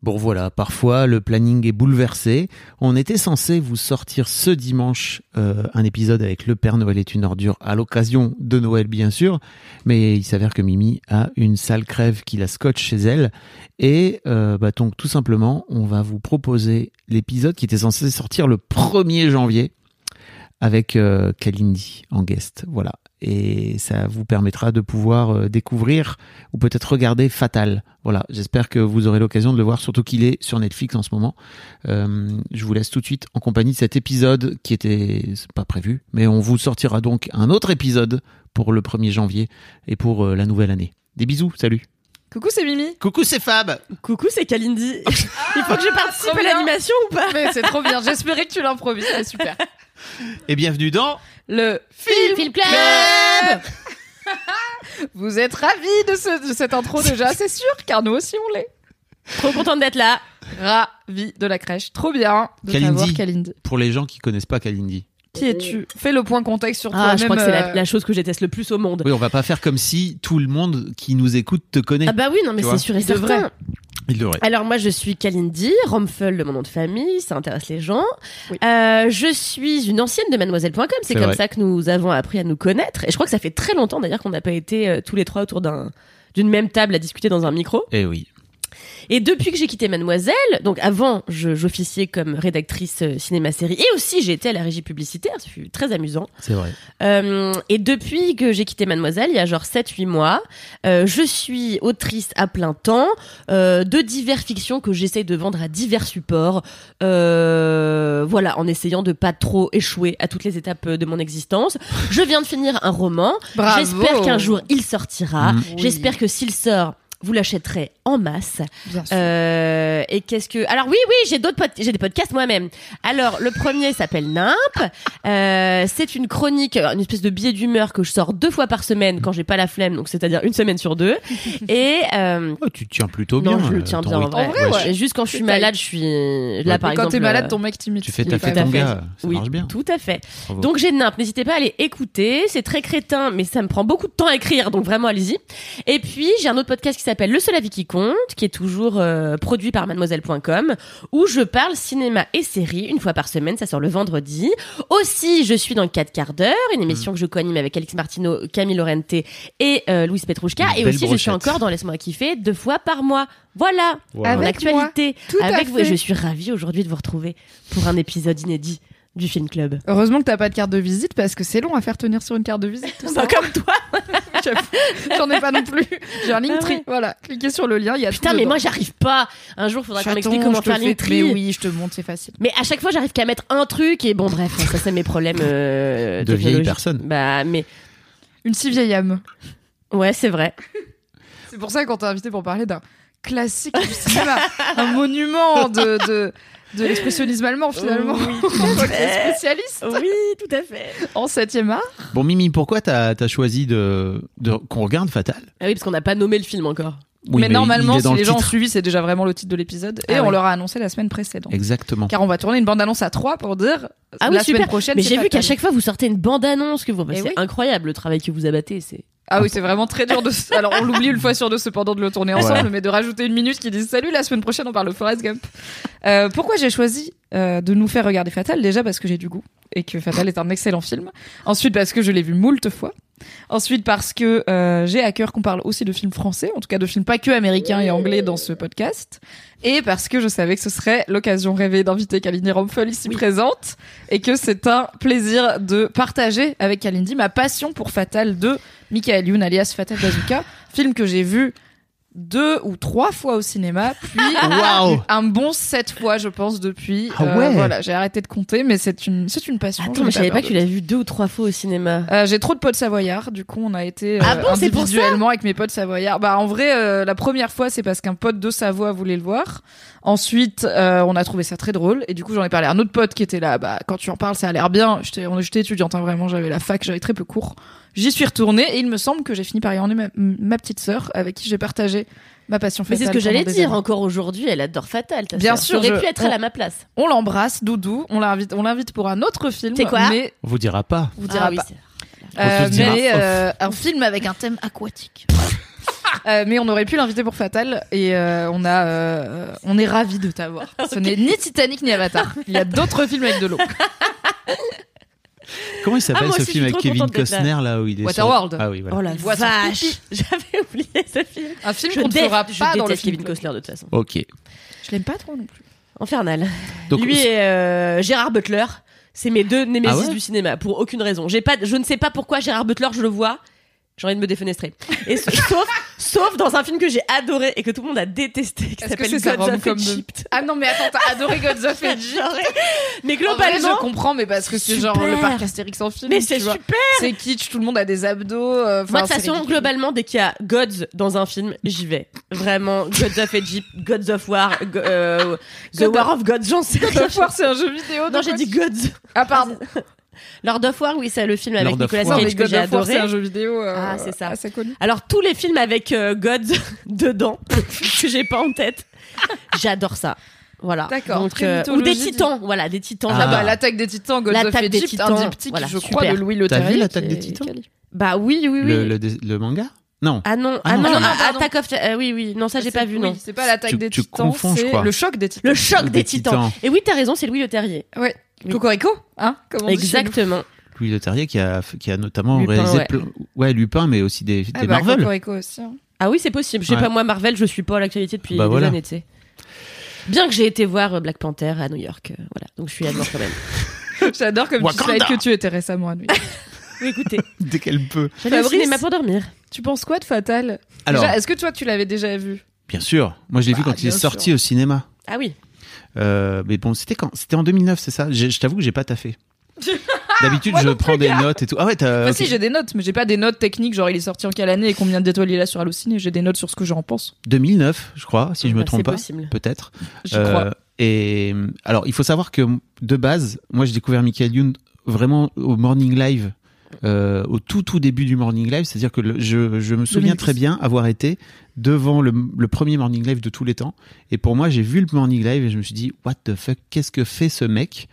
Bon voilà, parfois le planning est bouleversé. On était censé vous sortir ce dimanche euh, un épisode avec Le Père Noël est une ordure à l'occasion de Noël bien sûr, mais il s'avère que Mimi a une sale crève qui la scotche chez elle et euh, bah, donc tout simplement on va vous proposer l'épisode qui était censé sortir le 1er janvier avec euh, Kalindi en guest. Voilà. Et ça vous permettra de pouvoir euh, découvrir ou peut-être regarder Fatal. Voilà. J'espère que vous aurez l'occasion de le voir, surtout qu'il est sur Netflix en ce moment. Euh, je vous laisse tout de suite en compagnie de cet épisode qui était pas prévu, mais on vous sortira donc un autre épisode pour le 1er janvier et pour euh, la nouvelle année. Des bisous, salut. Coucou, c'est Mimi. Coucou, c'est Fab. Coucou, c'est Kalindi. Il faut que je participe trop à l'animation ou pas Mais c'est trop bien. J'espérais que tu l'improvises. C'est super. Et bienvenue dans Le Film, Club. Vous êtes ravis de, ce- de cette intro déjà, c'est sûr, car nous aussi on l'est. Trop contente d'être là. Ravis de la crèche. Trop bien de Kalindi. t'avoir, Kalindi. pour les gens qui connaissent pas Kalindi. Qui es-tu Fais le point contexte sur Ah, toi-même. je crois que c'est la, euh, la chose que je déteste le plus au monde. Oui, on va pas faire comme si tout le monde qui nous écoute te connaît. Ah bah oui, non mais Tu c'est sûr et certain. Il devrait. Alors moi je suis Kalindi, Romfel de mon nom de famille, ça intéresse les gens. Oui. Euh, je suis une ancienne de mademoiselle.com, c'est C'est comme vrai. ça que nous avons appris à nous connaître. Et je crois que ça fait très longtemps d'ailleurs qu'on n'a pas été euh, tous les trois autour d'un d'une même table à discuter dans un micro. Eh oui. Et depuis que j'ai quitté Mademoiselle, donc avant, j'officiais comme rédactrice euh, cinéma-série et aussi été à la régie publicitaire, ça fut très amusant. C'est vrai. Euh, et depuis que j'ai quitté Mademoiselle, il y a genre 7-8 mois, euh, je suis autrice à plein temps euh, de divers fictions que j'essaye de vendre à divers supports. Euh, voilà, en essayant de pas trop échouer à toutes les étapes de mon existence. Je viens de finir un roman. Bravo. J'espère qu'un jour il sortira. Mm. J'espère que s'il sort, vous l'achèterez en masse. Bien sûr. Euh, et qu'est-ce que alors oui oui j'ai d'autres pod- j'ai des podcasts moi-même. Alors le premier s'appelle Nimp. Euh, c'est une chronique, euh, une espèce de billet d'humeur que je sors deux fois par semaine quand j'ai pas la flemme, donc c'est-à-dire une semaine sur deux. Et euh, Oh, tu tiens plutôt bien. non je le tiens bien en vrai. En vrai, ouais. Et juste quand je suis malade, je suis là par Et quand exemple. t'es malade, ton mec t'imite. Tu fais ta fête ton gars. Ça oui, marche bien. tout à fait. Bravo. Donc j'ai Nimp, n'hésitez pas à aller écouter, c'est très crétin, mais ça me prend beaucoup de temps à écrire, donc vraiment allez-y. Et puis j'ai un autre podcast qui s'appelle Le seul avis qui compte, qui est toujours euh, produit par mademoiselle.com, où je parle cinéma et séries une fois par semaine, ça sort le vendredi. Aussi, je suis dans 4 quarts d'heure, une émission que je co-anime avec Alex Martino, Camille Lorente et euh, Louise Petrouchka. Une Et aussi, je suis encore dans Laisse-moi kiffer deux fois par mois. Voilà, mon Avec actualité. Tout à avec vous. Et je suis ravie aujourd'hui de vous retrouver pour un épisode inédit du Film Club. Heureusement que t'as pas de carte de visite parce que c'est long à faire tenir sur une carte de visite. Tout ça. Bah, comme toi. J'en ai pas non plus. J'ai un Linktree. Ah ouais. Voilà. Cliquez sur le lien. Il y a Putain, tout mais dedans. moi j'arrive pas. Un jour, faudra qu'on m'explique comment faire fais- Linktree. Mais oui, je te montre, c'est facile. Mais à chaque fois, j'arrive qu'à mettre un truc et bon, bref, ça c'est mes problèmes euh, De vieilles technologiques. personnes. Bah, mais Une si vieille âme. ouais, c'est vrai. C'est pour ça qu'on t'a invité pour parler d'un classique du cinéma, un monument de, de, de l'expressionnisme allemand finalement. Oui, spécialiste Oui, tout à fait. en 7e art. Bon, Mimi, pourquoi t'as as choisi de, de qu'on regarde Fatal? Ah oui, parce qu'on n'a pas nommé le film encore. Oui, mais, normalement, si le les gens ont suivi, c'est déjà vraiment le titre de l'épisode. Et Ah on leur a annoncé la semaine précédente. Exactement. Car on va tourner une bande-annonce à 3 pour dire Ah la oui, semaine super. prochaine. Mais c'est j'ai vu qu'à chaque fois vous sortez une bande-annonce que vous. bah, Eh c'est oui. incroyable le travail que vous abattez. C'est. Ah oui, c'est vraiment très dur de. Alors on l'oublie une fois sur deux cependant de le tourner ensemble, mais de rajouter une minute qui dit salut la semaine prochaine on parle de Forrest Gump. Euh, pourquoi j'ai choisi euh, de nous faire regarder Fatal? Déjà parce que j'ai du goût et que Fatal est un excellent film. Ensuite parce que je l'ai vu moult fois. Ensuite parce que euh, j'ai à cœur qu'on parle aussi de films français, en tout cas de films pas que américains et anglais dans ce podcast. Et parce que je savais que ce serait l'occasion rêvée d'inviter Kalindi Romfel ici présente et que c'est un plaisir de partager avec Kalindi ma passion pour Fatal de Michael Youn alias Fatal Bazooka, film que j'ai vu deux ou trois fois au cinéma, puis un bon sept fois, je pense, depuis. Ah ouais. voilà, j'ai arrêté de compter, mais c'est une, c'est une passion. Attends, je savais pas que tu l'as vu deux ou trois fois au cinéma. Euh, j'ai trop de potes savoyards, du coup on a été euh, Ah bon, individuellement avec mes potes savoyards. Bah en vrai, euh, la première fois c'est parce qu'un pote de Savoie voulait le voir. Ensuite, euh, on a trouvé ça très drôle et du coup j'en ai parlé à un autre pote qui était là. Bah quand tu en parles, ça a l'air bien. J'étais, on- j'étais étudiante, hein, vraiment, j'avais la fac, j'avais très peu cours. J'y suis retournée et il me semble que j'ai fini par y emmener ma, ma petite sœur avec qui j'ai partagé ma passion Mais fatale. c'est ce que j'allais dire. Encore aujourd'hui, elle adore Fatal. ta Bien sûr, Tu aurais je- pu être elle à ma place. On l'embrasse, Doudou. On l'invite, on l'invite pour un autre film. C'est quoi Mais On vous dira pas. on vous dira Ah oui, pas. c'est- On te Euh, mais euh, un film avec un thème aquatique. Euh, mais on aurait pu l'inviter pour Fatal et euh, on a euh, on est ravis de t'avoir. Ce n'est ni Titanic ni Avatar. Il y a d'autres films avec de l'eau. Comment il s'appelle Ah, moi ce film avec Kevin là. Costner là où il est sur- Waterworld. Ah oui, voilà. Oh la vache. J'avais oublié ce film. Un film Je, qu'on ne fera je pas dans le. Kevin Costner de toute façon. Ok. Je l'aime pas trop non plus. Infernal. Donc Lui et euh, Gérard Butler, c'est mes deux némésis Ah ouais du cinéma pour aucune raison. J'ai pas, je ne sais pas pourquoi Gérard Butler, je le vois, j'ai envie de me défenestrer. Et sauf, sauf dans un film que j'ai adoré et que tout le monde a détesté, qui s'appelle Gods of Egypt. Ah non mais attends, t'as adoré Gods of Egypt. Mais En vrai, globalement, je comprends, mais parce que c'est genre le parc Astérix en film. mais c'est super. C'est kitsch, tout le monde a des abdos. euh, Moi, de toute façon, ridicule. globalement, dès qu'il y a Gods dans un film, j'y vais. Vraiment, Gods of Egypt, Gods of War, go- euh, The God War of Gods, j'en sais God rien. of War, c'est un jeu vidéo. Non, j'ai dit Gods. Ah pardon. Lord of War, oui, c'est le film avec Lord Nicolas Cage que God j'ai adoré. c'est un jeu vidéo. euh, Ah, c'est ça. Assez connu. Alors tous les films avec euh, Gods dedans que j'ai pas en tête, j'adore ça. Voilà. D'accord, euh, ou des titans, voilà, des titans. Ah. Ah bah l'attaque des titans, Gods of L'attaque des Egypt, Titans, un diptyque, voilà, je crois, super. de Louis Le T'as vu l'attaque des Titans. Bah oui, oui, oui. Le, le, le manga? Non. Ah non, Ah ah non, non, non, non, non, pardon. Attack of, euh, oui, oui, non ça j'ai C'est- pas vu, oui, non. C'est pas l'attaque Tu- des tu titans, confonds, je c'est crois. le choc des titans. Le choc des, Des titans. Titans. Et oui, t'as raison, c'est Louis Le Terrier. Ouais. Oui. Cocorico, hein Comme on dit chez nous. Exactement. Louis Le Terrier qui a, qui a notamment Lupin, réalisé ouais. plein- ouais, Lupin, mais aussi des, des Ah bah, Marvel. Cocorico aussi. hein. Ah oui, c'est possible. Je sais Ouais. pas moi Marvel, je suis pas à l'actualité depuis Bah des voilà. années, tu sais. Bien que j'ai été voir euh, Black Panther à New York, euh, voilà. Donc je suis à New York quand même. J'adore comme tu sais que tu étais récemment à New York. Oui, écoutez, Dès qu'elle peut. j'allais au Fabrice cinéma pour dormir. Tu penses quoi de Fatal? Alors, Est-ce que toi tu l'avais déjà vu? Bien sûr. Moi, je l'ai vu Bah, quand il est sorti au cinéma. Ah oui. Euh, mais bon, c'était quand? C'était en 2009, c'est ça? Je t'avoue que j'ai pas taffé. D'habitude, je prends des notes et tout. Ah ouais, t'as. Enfin, si, j'ai des notes, mais j'ai pas des notes techniques, genre il est sorti en quelle année et combien d'étoiles il a sur Allociné. J'ai des notes sur ce que j'en pense. 2009, je crois, si je me Bah, trompe c'est pas. possible. Peut-être. Euh, crois. Et alors, il faut savoir que de base, moi, j'ai découvert Michael Youn vraiment au Morning Live, euh, au tout tout début du Morning Live. C'est-à-dire que le- je, je me souviens 2010. très bien avoir été devant le, le premier Morning Live de tous les temps. Et pour moi, j'ai vu le Morning Live et je me suis dit, what the fuck, qu'est-ce que fait ce mec?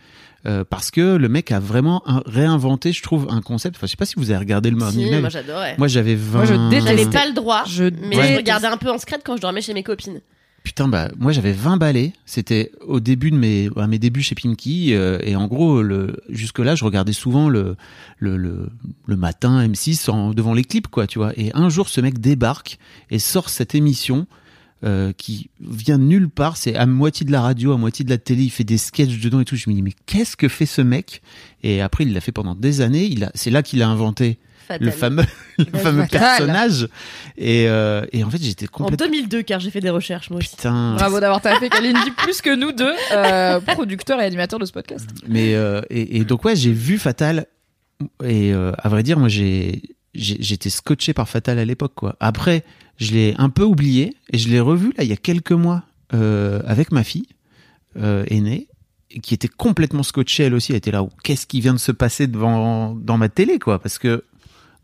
Euh, Parce que le mec a vraiment un- réinventé, je trouve, un concept. Enfin, je sais pas si vous avez regardé le Morning Si, Live. moi j'adorais. Moi, j'avais 20. Moi, je détestais. Pas le droit, Je mais je regardais un peu en secret quand je dormais chez mes copines. Putain, bah, moi j'avais 20 balais. C'était au début de mes, à mes débuts chez Pimki. euh, et en gros, jusque-là, je regardais souvent le, le, le, matin M6 en, devant les clips, quoi, tu vois. Et un jour, ce mec débarque et sort cette émission euh, qui vient de nulle part. C'est à moitié de la radio, à moitié de la télé. Il fait des sketchs dedans et tout. Je me dis, mais qu'est-ce que fait ce mec? Et après, il l'a fait pendant des années. C'est là qu'il a inventé Fatal. le fameux, le fameux Fatal. personnage. Et, euh, et en fait, j'étais En complètement. 2002, car j'ai fait des recherches moi aussi. Putain. Bravo d'avoir tapé Kalindi plus que nous deux, euh, producteurs et animateurs de ce podcast. Mais euh, et, et donc ouais, j'ai vu Fatal et euh, à vrai dire, moi j'ai j'étais scotché par Fatal à l'époque quoi. Après, je l'ai un peu oublié et je l'ai revu là il y a quelques mois euh, avec ma fille euh, aînée qui était complètement scotchée elle aussi. Elle était là, oh, qu'est-ce qui vient de se passer devant dans ma télé quoi Parce que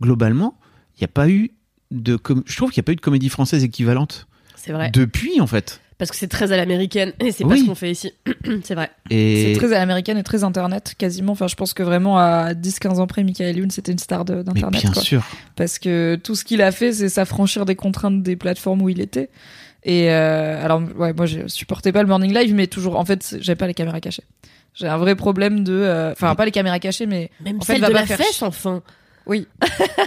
globalement, il n'y a pas eu de com- je trouve qu'il n'y a pas eu de comédie française équivalente C'est vrai. depuis en fait. Parce que c'est très à l'américaine et c'est pas ce qu'on fait ici. c'est vrai. Et C'est très à l'américaine et très internet, quasiment. Enfin, je pense que vraiment à 10-15 ans près, Michael Youn, c'était une star d'internet. bien quoi. sûr. Parce que tout ce qu'il a fait, c'est s'affranchir des contraintes des plateformes où il était. Et euh, alors, ouais, moi, je supportais pas le morning live, mais toujours, en fait, j'avais pas les caméras cachées. J'ai un vrai problème de, euh, enfin, pas les caméras cachées, mais Même En fait, celle va de pas la faire fesse, enfin. Oui.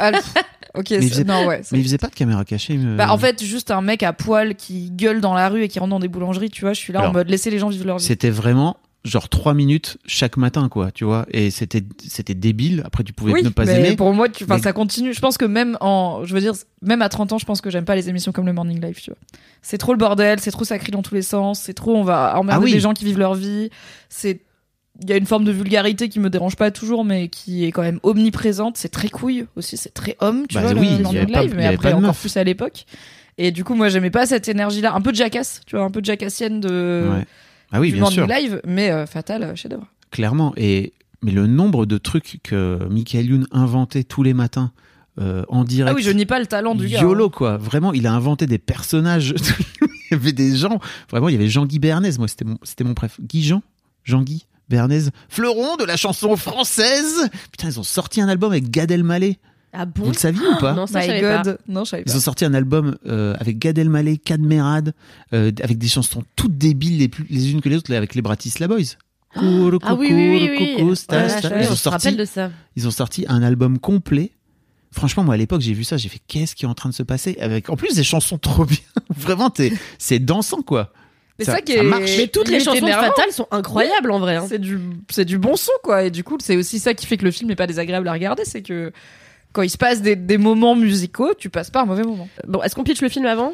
Ok, il c'est- faisait- non, ouais. Mais il faisait pas de caméra cachée. il Bah, en fait, juste un mec à poil qui gueule dans la rue et qui rentre dans des boulangeries, tu vois, je suis là en Alors, mode laisser les gens vivre leur vie. C'était vraiment genre trois minutes chaque matin, quoi, tu vois. Et c'était c'était débile. Après, tu pouvais oui, ne pas mais aimer. pour moi, tu, enfin, mais- ça continue. Je pense que même en, je veux dire, même à 30 ans, je pense que j'aime pas les émissions comme le Morning Live, tu vois. C'est trop le bordel, c'est trop ça crie dans tous les sens, c'est trop, on va emmerder Ah oui. des gens qui vivent leur vie. C'est, il y a une forme de vulgarité qui me dérange pas toujours, mais qui est quand même omniprésente. C'est très couille aussi, c'est très homme, tu Bah vois, oui, le avait pas- Live, mais après encore meuf. plus à l'époque. Et du coup, moi, j'aimais pas cette énergie-là, un peu de jacasse, tu vois, un peu de jacassienne de, Ouais. Ah oui, du bien sûr, Live, mais euh, Fatal, euh, chef-d'œuvre. clairement. Et mais le nombre de trucs que Michael Youn inventait tous les matins euh, en direct. Ah oui, je nie pas le talent du gars. YOLO hein. quoi, vraiment, il a inventé des personnages. il y avait des gens, vraiment, il y avait Jean-Guy Bernays, moi c'était mon, c'était mon préf. Guy Jean, Jean-Guy? Bernays, fleuron de la chanson française. Putain, ils ont sorti un album avec Gad Elmaleh. Ah bon Vous le saviez ou pas Non, ça, je My savais pas. God. Non, je savais pas. Ils ont sorti un album euh, avec Gad Elmaleh, Cadmerade, euh, avec des chansons toutes débiles les, plus, les unes que les autres, avec les Bratislava Boys. Couro, Ah oui, oui, oui, oui. Voilà, je- Ils on ont sorti rappelle de ça. ils ont sorti un album complet. Franchement, moi à l'époque, j'ai vu ça, j'ai fait qu'est-ce qui est en train de se passer avec en plus des chansons trop bien. Vraiment, t'es- c'est dansant quoi. Mais Ça- ça, qui ça est... marche. Mais toutes les chansons de. Fatal sont incroyables en vrai. hein. C'est du, c'est du bon son, quoi. Et du coup, c'est aussi ça qui fait que le film n'est pas désagréable à regarder. C'est que quand il se passe des, des moments musicaux, tu passes pas un mauvais moment. Bon, est-ce qu'on pitch le film avant?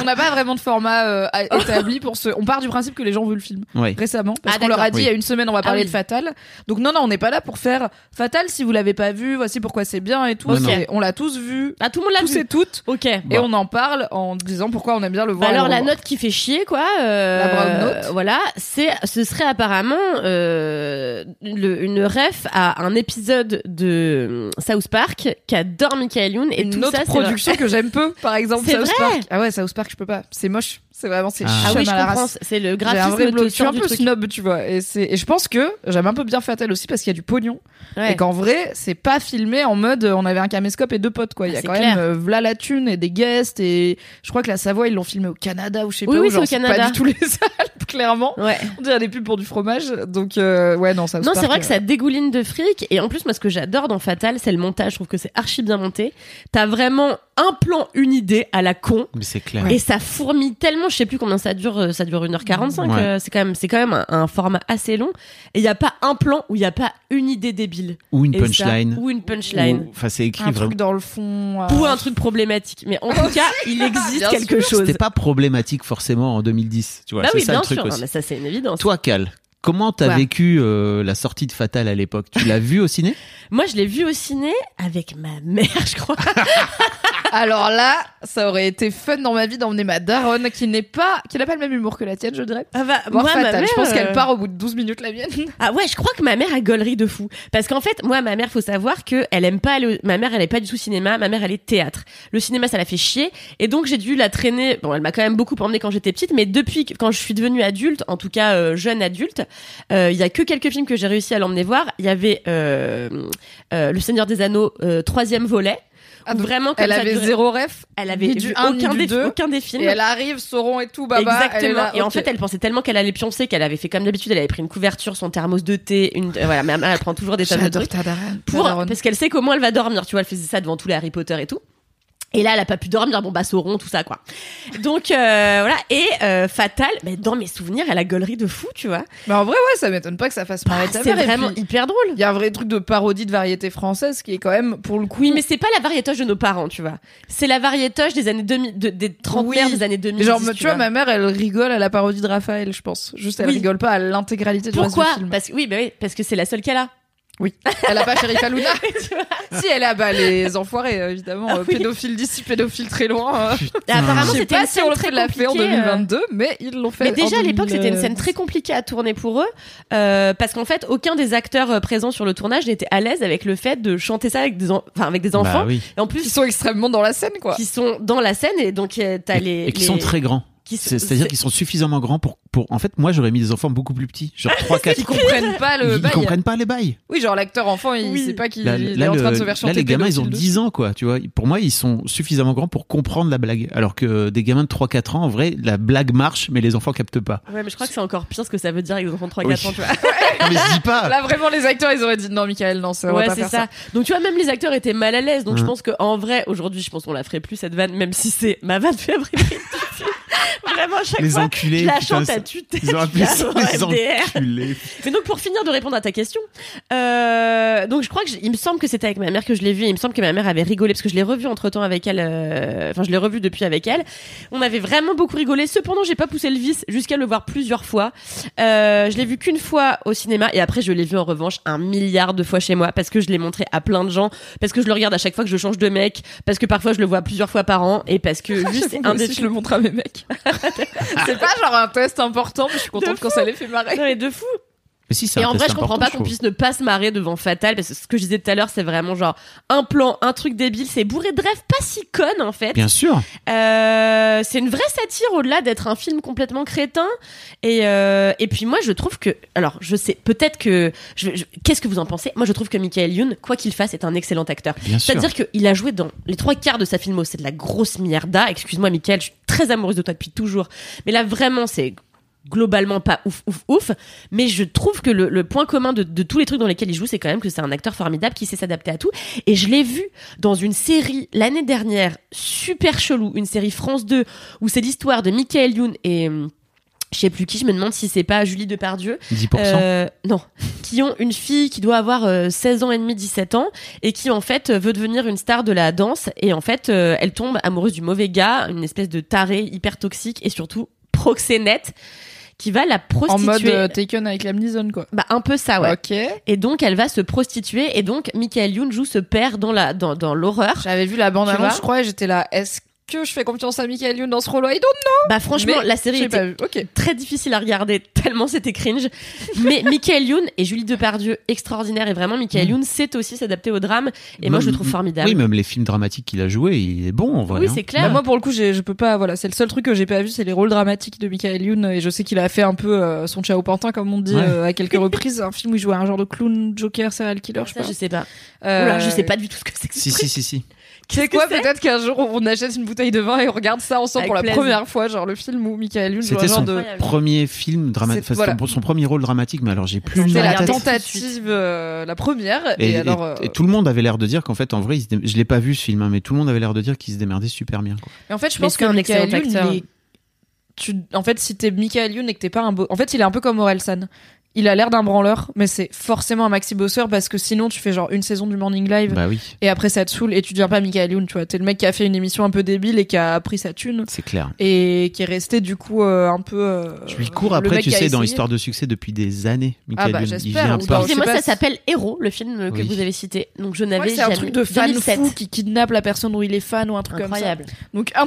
On n'a pas vraiment de format euh, établi pour ce. On part du principe que les ont vu le film Ouais. récemment. Parce Ah, qu'on leur a dit il y a une semaine, on va parler oui. de Fatal. Donc, non, non, on n'est pas là pour faire Fatal si vous l'avez pas vu. Voici pourquoi c'est bien et tout. On l'a tous vu. Ah, tout le monde l'a Tous vu. et toutes. Ok. Et Bon. on en parle en disant pourquoi on aime bien le Bah voir. alors la revoir. note qui fait chier quoi euh, La brown note. voilà c'est ce serait apparemment euh, le- une ref à un épisode de euh, South Park qu'adore Michael Youn et une tout autre ça production que j'aime peu, par exemple. South Park. Ah ouais, South Park, je peux pas. C'est moche. C'est vraiment, c'est Ah. ah oui je comprends race. c'est le J'ai un graphisme vrai te bloc. Je suis un peu truc. snob, tu vois. Et, c'est- et je pense que j'aime un peu bien Fatal aussi parce qu'il y a du pognon. Ouais. Et qu'en vrai, c'est pas filmé en mode euh, on avait un caméscope et deux potes, quoi. Il y Ah, a c'est quand clair. même euh, v'là la thune et des guests. Et je crois que la Savoie, ils l'ont filmé au Canada ou je sais Oui, pas oui, où. c'est genre, au Canada. pas du tout les Alpes, clairement. ouais On dirait des pubs pour du fromage. Donc, euh, ouais, non, ça non c'est vrai que ça dégouline de fric et en plus moi ce que j'adore dans Fatal c'est le montage je trouve que c'est archi bien monté t'as vraiment un plan une idée à la con Mais c'est clair. Et ça fourmille tellement, je sais plus combien ça dure, euh, ça dure 1h45, Ouais. euh, c'est quand même, c'est quand même un, un format assez long. Et il n'y a pas un plan où il n'y a pas une idée débile. Ou une Et ça- punchline. ou une punchline. Enfin, c'est écrit Un vraiment. truc dans le fond. euh, Ou un truc problématique. Mais en tout cas, il existe quelque chose. C'était pas problématique forcément en 2010. Tu vois, bah c'est oui, ça bien le truc sûr. Non, mais ça, c'est une évidence. Toi, Cal, comment t'as Quoi vécu euh, la sortie de Fatal à l'époque? Tu l'as vu au ciné? Moi, je l'ai vu au ciné avec ma mère, je crois. Alors là, ça aurait été fun dans ma vie d'emmener ma daronne qui n'est pas, qui n'a pas le même humour que la tienne, je dirais. Ah bah, moi, ma mère, Je pense qu'elle euh, part au bout de 12 minutes la mienne. Ah ouais, je crois que ma mère a gaulerie de fou. Parce qu'en fait, moi, ma mère, faut savoir que elle aime pas aller ma mère, elle est pas du tout cinéma. Ma mère, elle est théâtre. Le cinéma, ça la fait chier. Et donc, j'ai dû la traîner. Bon, elle m'a quand même beaucoup emmenée quand j'étais petite, mais depuis quand je suis devenue adulte, en tout cas euh, jeune adulte, euh, il y a que quelques films que j'ai réussi à l'emmener voir. Il y avait euh, euh, Le Seigneur des Anneaux, euh, troisième volet. Ah, vraiment, comme Elle ça avait durait- zéro ref. Elle avait ni du vu un, ni aucun du des, deux. aucun des films. Et elle arrive, Sauron et tout, baba. Exactement. elle est là, et en fait, elle pensait tellement qu'elle allait pioncer qu'elle avait fait comme d'habitude. Elle avait pris une couverture, son thermos de thé, une. euh, voilà, ma mère, elle prend toujours des tas de J'adore trucs pour parce qu'elle sait comment elle va dormir. Tu vois, elle faisait ça devant tous les Harry Potter et tout. Et là, elle a pas pu dormir. Bon, bah, Sauron, tout ça, quoi. Donc, euh, voilà. Et euh, Fatal, mais dans mes souvenirs, elle a gueulerie de fou, tu vois. Mais en vrai, ouais, ça m'étonne pas que ça fasse marrer Bah, c'est mère. Vraiment puis, hyper drôle. Il y a un vrai truc de parodie de variété française qui est quand même, pour le coup. Oui, mais c'est pas la variétoche de nos parents, tu vois. C'est la variétoche des années 2000, de- des trentenaires Oui. des années 2010. Genre, tu, vois, vois. ma mère, elle rigole à la parodie de Raphaël, je pense. Juste, elle Oui. rigole pas à l'intégralité du reste Pourquoi du film. Parce que oui, bah oui, parce que c'est la seule qu'elle a. Oui. Elle a pas. Tu vois. si, elle a bah, les enfoirés, euh, évidemment. Ah euh, oui. Pédophile d'ici, pédophile très loin. euh. Apparemment, c'était pas une si scène on le très fait l'a fait en compliquée, euh, 2022, mais ils l'ont fait. Mais déjà en à l'époque, c'était une scène 2010. très compliquée à tourner pour eux, euh, parce qu'en fait, aucun des acteurs présents sur le tournage n'était à l'aise avec le fait de chanter ça avec des, en- enfin, avec des enfants, Bah oui. et en Ils plus sont extrêmement dans la scène, quoi. qui sont dans la scène et donc t'as les et qui les- sont très grands. C'est-à-dire c'est- qu'ils sont suffisamment grands pour, pour. En fait, moi, j'aurais mis des enfants beaucoup plus petits, genre 3-4. Ils comprennent pas le Ils bail. comprennent pas les bails. Oui, genre l'acteur enfant, il Oui. sait pas qu'il Là, il là, est en train de se faire là, chanter les gamins, ils ont pédophile 10 ans, quoi. Tu vois, pour moi, ils sont suffisamment grands pour comprendre la blague. Alors que des gamins de 3-4 ans, en vrai, la blague marche, mais les enfants captent pas. Ouais, mais je crois que c'est encore pire ce que ça veut dire avec des enfants de 3-4 Oui. ans, tu vois. Mais je dis pas. Là, vraiment, les acteurs, ils auraient dit non, Michael, non, ça, on va Ouais, pas c'est faire ça. ça. Donc tu vois, même les acteurs étaient mal à l'aise. Donc je Ouais. pense qu'en vrai, aujourd'hui, je pense qu'on la ferait plus cette vanne, même si c'est ma vanne favorite. vraiment à chaque Les fois. enculés, Je la chante à tue-tête. Ils ont appelé ça les enculés. Mais donc pour finir de répondre à ta question, euh, donc je crois que je- il me semble que c'était avec ma mère que je l'ai vu. et Il me semble que ma mère avait rigolé parce que je l'ai revu entre temps avec elle. euh, Enfin, je l'ai revu depuis avec elle. On avait vraiment beaucoup rigolé. Cependant, j'ai pas poussé le vice jusqu'à le voir plusieurs fois. Euh, je l'ai vu qu'une fois au cinéma et après je l'ai vu en revanche un milliard de fois chez moi parce que je l'ai montré à plein de gens, parce que je le regarde à chaque fois que je change de mec, parce que parfois je le vois plusieurs fois par an et parce que juste un des je le montre à mes mecs. C'est pas genre un test important, mais je suis contente quand ça les fait marrer. Non, mais de fou. Mais si, Et un en vrai, je comprends pas qu'on puisse ne pas se marrer devant Fatal, parce que ce que je disais tout à l'heure, c'est vraiment genre un plan, un truc débile, c'est bourré de rêves pas si connes en fait. Bien sûr. Euh, c'est une vraie satire au-delà d'être un film complètement crétin. Et, euh, et puis moi, je trouve que, alors je sais, peut-être que, je, je- qu'est-ce que vous en pensez? Moi, je trouve que Michael Youn, quoi qu'il fasse, est un excellent acteur. C'est-à-dire qu'il a joué dans les trois quarts de sa filmo, c'est de la grosse mierda. Excuse-moi, Michael, je suis très amoureuse de toi depuis toujours. Mais là, vraiment, c'est globalement pas ouf, ouf, ouf. Mais je trouve que le, le point commun de, de tous les trucs dans lesquels il joue, c'est quand même que c'est un acteur formidable qui sait s'adapter à tout. Et je l'ai vu dans une série l'année dernière, super chelou, une série France 2, où c'est l'histoire de Michael Youn et... hum, Je sais plus qui, je me demande si c'est pas Julie Depardieu. 10%. Euh, non, qui ont une fille qui doit avoir euh, 16 ans et demi, 17 ans, et qui en fait veut devenir une star de la danse, et en fait euh, elle tombe amoureuse du mauvais gars, une espèce de taré hyper toxique et surtout proxénète, qui va la En prostituer. mode euh, Taken avec Liam Neeson, quoi. Bah un peu ça, ouais. Ok. Et donc elle va se prostituer, et donc Michael Youn joue ce père dans la dans, dans l'horreur. J'avais vu la bande annonce, je crois, et j'étais là. Est-ce que je fais confiance à Michael Youn dans ce rôle-là I don't know. Bah franchement, Mais la série était pas vu. Ok. très difficile à regarder tellement c'était cringe. Mais Michael Youn et Julie Depardieu extraordinaire et vraiment Michael Mm. Youn sait aussi s'adapter au drame et moi je le trouve formidable. Oui, même les films dramatiques qu'il a joué, il est bon en vrai. Oui, hein. c'est clair. Bah, moi, pour le coup, je peux pas. Voilà, c'est le seul truc que j'ai pas vu, c'est les rôles dramatiques de Michael Youn. Et je sais qu'il a fait un peu euh, son Ciao Pantin, comme on dit, Ouais. euh, à quelques reprises. Un film où il jouait un genre de clown, Joker, serial killer, je sais pas. je sais pas. Euh, Oula, je sais pas du tout ce que c'est que Si, truc. si, si, si. Tu sais quoi, peut-être qu'un jour on achète une bouteille de vin et on regarde ça ensemble Avec pour la plaisir. première fois, genre le film où Michael Youn joue un C'était genre de. Incroyable. premier film dramatique, C'est- voilà. son premier rôle dramatique, mais alors j'ai plus C'était C'était la tentative, euh, la première. Et, Et, alors, et- euh, et tout le monde avait l'air de dire qu'en fait, en vrai, dé- je l'ai pas vu ce film, hein, mais tout le monde avait l'air de dire qu'il se démerdait super bien. Quoi. Et en fait, je pense c'est que un Michael excellent Youn, acteur. tu... en fait, si t'es Michael Youn et que t'es pas un beau, en fait, il est un peu comme Orelsan. Il a l'air d'un branleur, mais c'est forcément un maxi bosseur parce que sinon tu fais genre une saison du Morning Live Bah oui, et après ça te saoule et tu deviens pas Michael Youn, tu vois. T'es le mec qui a fait une émission un peu débile et qui a pris sa thune c'est clair. et qui est resté du coup euh, un peu. euh, Je lui cours après, tu sais, dans. Histoire de succès depuis des années. Michael bah, Youn. Excusez-moi, je sais ça s'appelle Héros, le film que Oui. vous avez cité. Donc je n'avais que c'est un jamais truc de fan 2007. fou qui kidnappe la personne dont il est fan ou un truc Incroyable. comme ça. Donc un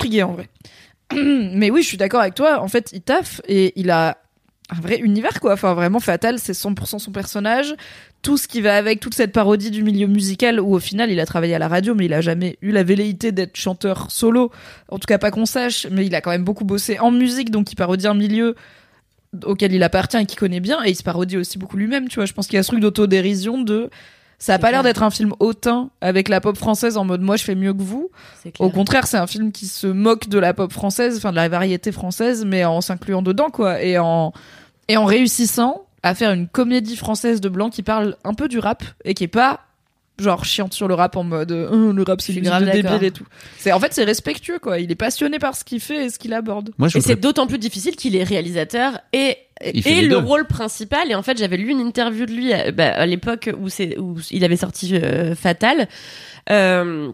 Intrigué en vrai. Mais oui, je suis d'accord avec toi. En fait, il taffe et il a un vrai univers quoi. Enfin, vraiment, Fatal, c'est 100% son personnage. Tout ce qui va avec toute cette parodie du milieu musical où au final, il a travaillé à la radio, mais il a jamais eu la velléité d'être chanteur solo. En tout cas, pas qu'on sache. Mais il a quand même beaucoup bossé en musique, donc il parodie un milieu auquel il appartient et qu'il connaît bien. Et il se parodie aussi beaucoup lui-même. Tu vois, je pense qu'il y a ce truc d'autodérision de. Ça a pas l'air d'être un film hautain avec la pop française en mode moi je fais mieux que vous. Au contraire, c'est un film qui se moque de la pop française, enfin de la variété française, mais en s'incluant dedans, quoi, et en et en réussissant à faire une comédie française de blanc qui parle un peu du rap et qui est pas genre chiante sur le rap en mode euh, le rap c'est une grave de débile et tout. C'est en fait c'est respectueux quoi. Il est passionné par ce qu'il fait et ce qu'il aborde. Moi, je Et voudrais- c'est d'autant plus difficile qu'il est réalisateur et, et le deux. rôle principal. Et en fait, j'avais lu une interview de lui euh, bah, à l'époque où, c'est, où il avait sorti euh, Fatal. Euh,